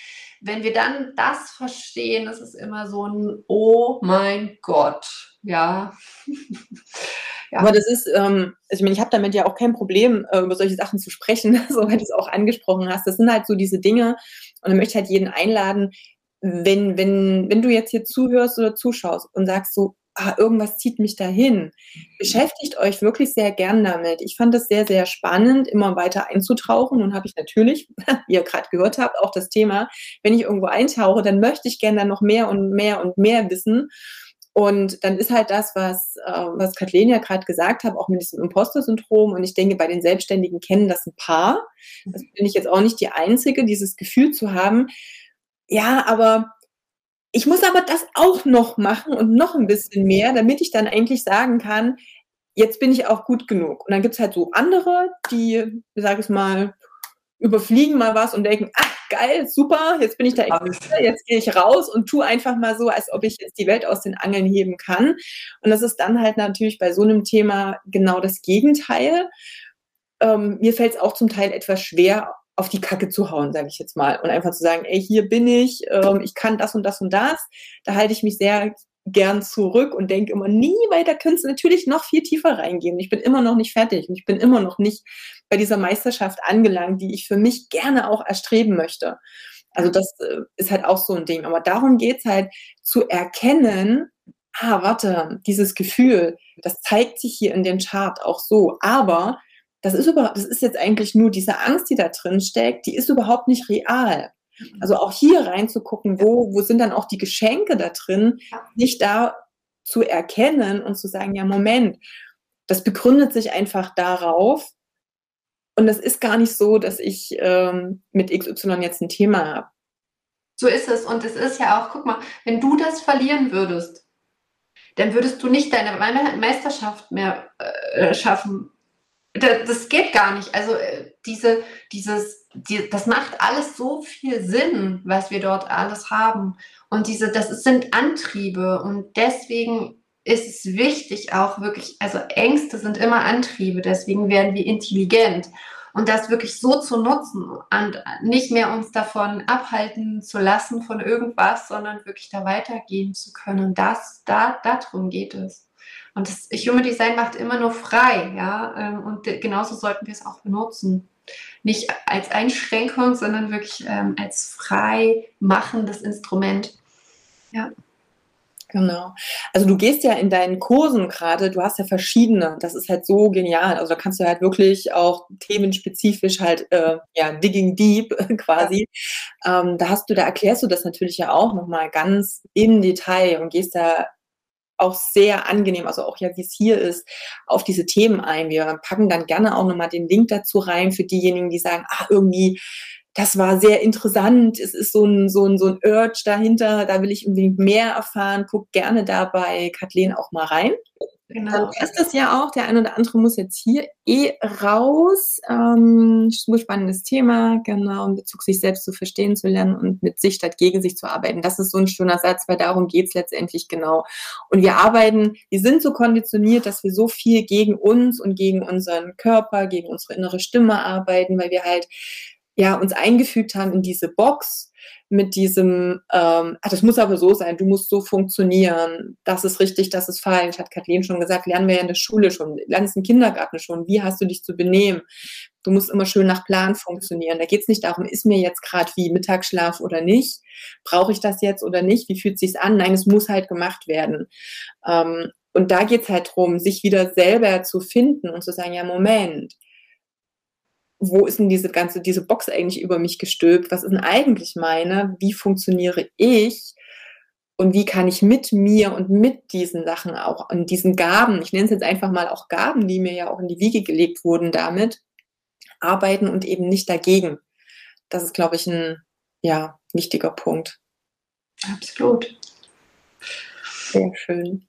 S2: wenn wir dann das verstehen, ist es immer so ein Oh mein Gott, ja.
S1: ja. Aber das ist, ähm, also ich meine, ich habe damit ja auch kein Problem, äh, über solche Sachen zu sprechen, so weil du es auch angesprochen hast. Das sind halt so diese Dinge und ich möchte halt jeden einladen, wenn, wenn, wenn du jetzt hier zuhörst oder zuschaust und sagst so, ah, irgendwas zieht mich dahin. Beschäftigt euch wirklich sehr gern damit. Ich fand es sehr, sehr spannend, immer weiter einzutauchen und habe ich natürlich, wie ihr gerade gehört habt, auch das Thema, wenn ich irgendwo eintauche, dann möchte ich gerne dann noch mehr und mehr und mehr wissen. Und dann ist halt das, was, äh, was Kathleen ja gerade gesagt hat, auch mit diesem Imposter-Syndrom. Und ich denke, bei den Selbstständigen kennen das ein paar. Das bin ich jetzt auch nicht die Einzige, dieses Gefühl zu haben. Ja, aber ich muss aber das auch noch machen und noch ein bisschen mehr, damit ich dann eigentlich sagen kann, jetzt bin ich auch gut genug. Und dann gibt es halt so andere, die, sage ich mal, überfliegen mal was und denken, ach geil, super, jetzt bin ich da, jetzt gehe ich raus und tu einfach mal so, als ob ich jetzt die Welt aus den Angeln heben kann. Und das ist dann halt natürlich bei so einem Thema genau das Gegenteil. Ähm, mir fällt es auch zum Teil etwas schwer, auf die Kacke zu hauen, sage ich jetzt mal. Und einfach zu sagen, ey, hier bin ich, ähm, ich kann das und das und das. Da halte ich mich sehr gern zurück und denke immer, nie weiter könntest du natürlich noch viel tiefer reingehen. Ich bin immer noch nicht fertig und ich bin immer noch nicht bei dieser Meisterschaft angelangt, die ich für mich gerne auch erstreben möchte. Also das äh, ist halt auch so ein Ding. Aber darum geht's halt zu erkennen, ah, warte, dieses Gefühl, das zeigt sich hier in dem Chart auch so. Aber das ist überhaupt, das ist jetzt eigentlich nur diese Angst, die da drin steckt, die ist überhaupt nicht real. Also auch hier reinzugucken, wo, wo sind dann auch die Geschenke da drin, nicht da zu erkennen und zu sagen, ja, Moment, das begründet sich einfach darauf. Und es ist gar nicht so, dass ich ähm, mit XY jetzt ein Thema habe.
S2: So ist es. Und es ist ja auch, guck mal, wenn du das verlieren würdest, dann würdest du nicht deine Meisterschaft mehr äh, schaffen, das geht gar nicht. Also äh, diese, dieses, die, das macht alles so viel Sinn, was wir dort alles haben. Und diese, das sind Antriebe und deswegen ist es wichtig auch wirklich, also Ängste sind immer Antriebe, deswegen werden wir intelligent. Und das wirklich so zu nutzen und nicht mehr uns davon abhalten zu lassen von irgendwas, sondern wirklich da weitergehen zu können. Das, da, darum geht es. Und das Human Design macht immer nur frei, ja. Ähm, und genauso sollten wir es auch benutzen. Nicht als Einschränkung, sondern wirklich ähm, als frei machendes Instrument. Ja.
S1: Genau. Also du gehst ja in deinen Kursen gerade, du hast ja verschiedene, das ist halt so genial. Also da kannst du halt wirklich auch themenspezifisch halt, äh, ja, digging deep quasi. Ähm, da hast du, da erklärst du das natürlich ja auch nochmal ganz im Detail und gehst da auch sehr angenehm, also auch ja, wie es hier ist, auf diese Themen ein. Wir packen dann gerne auch nochmal den Link dazu rein für diejenigen, die sagen, ach, irgendwie, das war sehr interessant, es ist so ein, so ein, so ein Urge dahinter, da will ich unbedingt mehr erfahren. Guck gerne da bei Kathleen auch mal rein. Genau. Dann ist das ja auch. Der eine oder andere muss jetzt hier eh raus. Ähm, super spannendes Thema, genau, in Bezug sich selbst zu verstehen zu lernen und mit sich statt gegen sich zu arbeiten. Das ist so ein schöner Satz, weil darum geht es letztendlich genau. Und wir arbeiten, wir sind so konditioniert, dass wir so viel gegen uns und gegen unseren Körper, gegen unsere innere Stimme arbeiten, weil wir halt ja uns eingefügt haben in diese Box mit diesem, ähm, ach, das muss aber so sein, du musst so funktionieren, das ist richtig, das ist falsch, hat Kathleen schon gesagt, lernen wir ja in der Schule schon, lernen es im Kindergarten schon, wie hast du dich zu benehmen? Du musst immer schön nach Plan funktionieren. Da geht es nicht darum, ist mir jetzt gerade wie Mittagsschlaf oder nicht? Brauche ich das jetzt oder nicht? Wie fühlt sich an? Nein, es muss halt gemacht werden. Ähm, und da geht es halt darum, sich wieder selber zu finden und zu sagen, ja, Moment, wo ist denn diese ganze, diese Box eigentlich über mich gestülpt? Was ist denn eigentlich meine? Wie funktioniere ich? Und wie kann ich mit mir und mit diesen Sachen auch, und diesen Gaben, ich nenne es jetzt einfach mal auch Gaben, die mir ja auch in die Wiege gelegt wurden, damit arbeiten und eben nicht dagegen. Das ist, glaube ich, ein ja, wichtiger Punkt.
S2: Absolut.
S1: Sehr schön.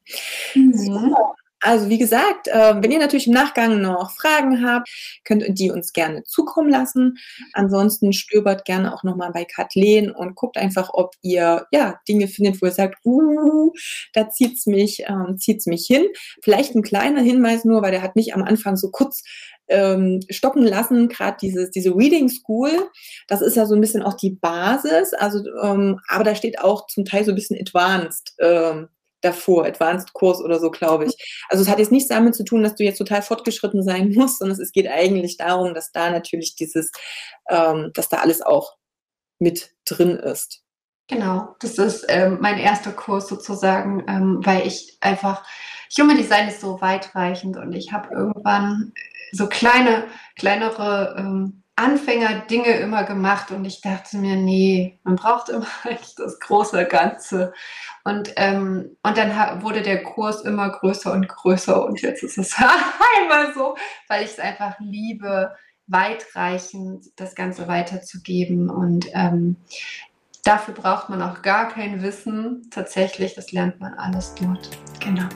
S1: Mhm. So, also wie gesagt, äh, wenn ihr natürlich im Nachgang noch Fragen habt, könnt ihr die uns gerne zukommen lassen. Ansonsten stöbert gerne auch nochmal bei Kathleen und guckt einfach, ob ihr ja Dinge findet, wo ihr sagt, uh, da zieht's mich, ähm, zieht's mich hin. Vielleicht ein kleiner Hinweis nur, weil der hat mich am Anfang so kurz ähm, stocken lassen, gerade dieses diese Reading School, das ist ja so ein bisschen auch die Basis, also ähm, aber da steht auch zum Teil so ein bisschen Advanced ähm, davor, Advanced-Kurs oder so, glaube ich. Also es hat jetzt nichts damit zu tun, dass du jetzt total fortgeschritten sein musst, sondern es geht eigentlich darum, dass da natürlich dieses, ähm, dass da alles auch mit drin ist.
S2: Genau, das ist ähm, mein erster Kurs sozusagen, ähm, weil ich einfach, Human Design ist so weitreichend und ich habe irgendwann so kleine, kleinere ähm, Anfänger-Dinge immer gemacht und ich dachte mir, nee, man braucht immer das große Ganze. Und, ähm, und dann wurde der Kurs immer größer und größer und jetzt ist es einmal so, weil ich es einfach liebe, weitreichend das Ganze weiterzugeben. Und ähm, dafür braucht man auch gar kein Wissen. Tatsächlich, das lernt man alles dort. Genau.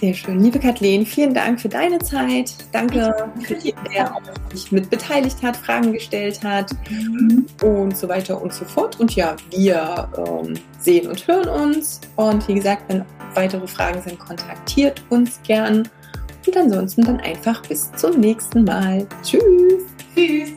S1: Sehr schön. Liebe Kathleen, vielen Dank für deine Zeit. Danke für jeden, der sich mit beteiligt hat, Fragen gestellt hat mhm. und so weiter und so fort. Und ja, wir ähm, sehen und hören uns. Und wie gesagt, wenn weitere Fragen sind, kontaktiert uns gern. Und ansonsten dann einfach bis zum nächsten Mal. Tschüss. Tschüss.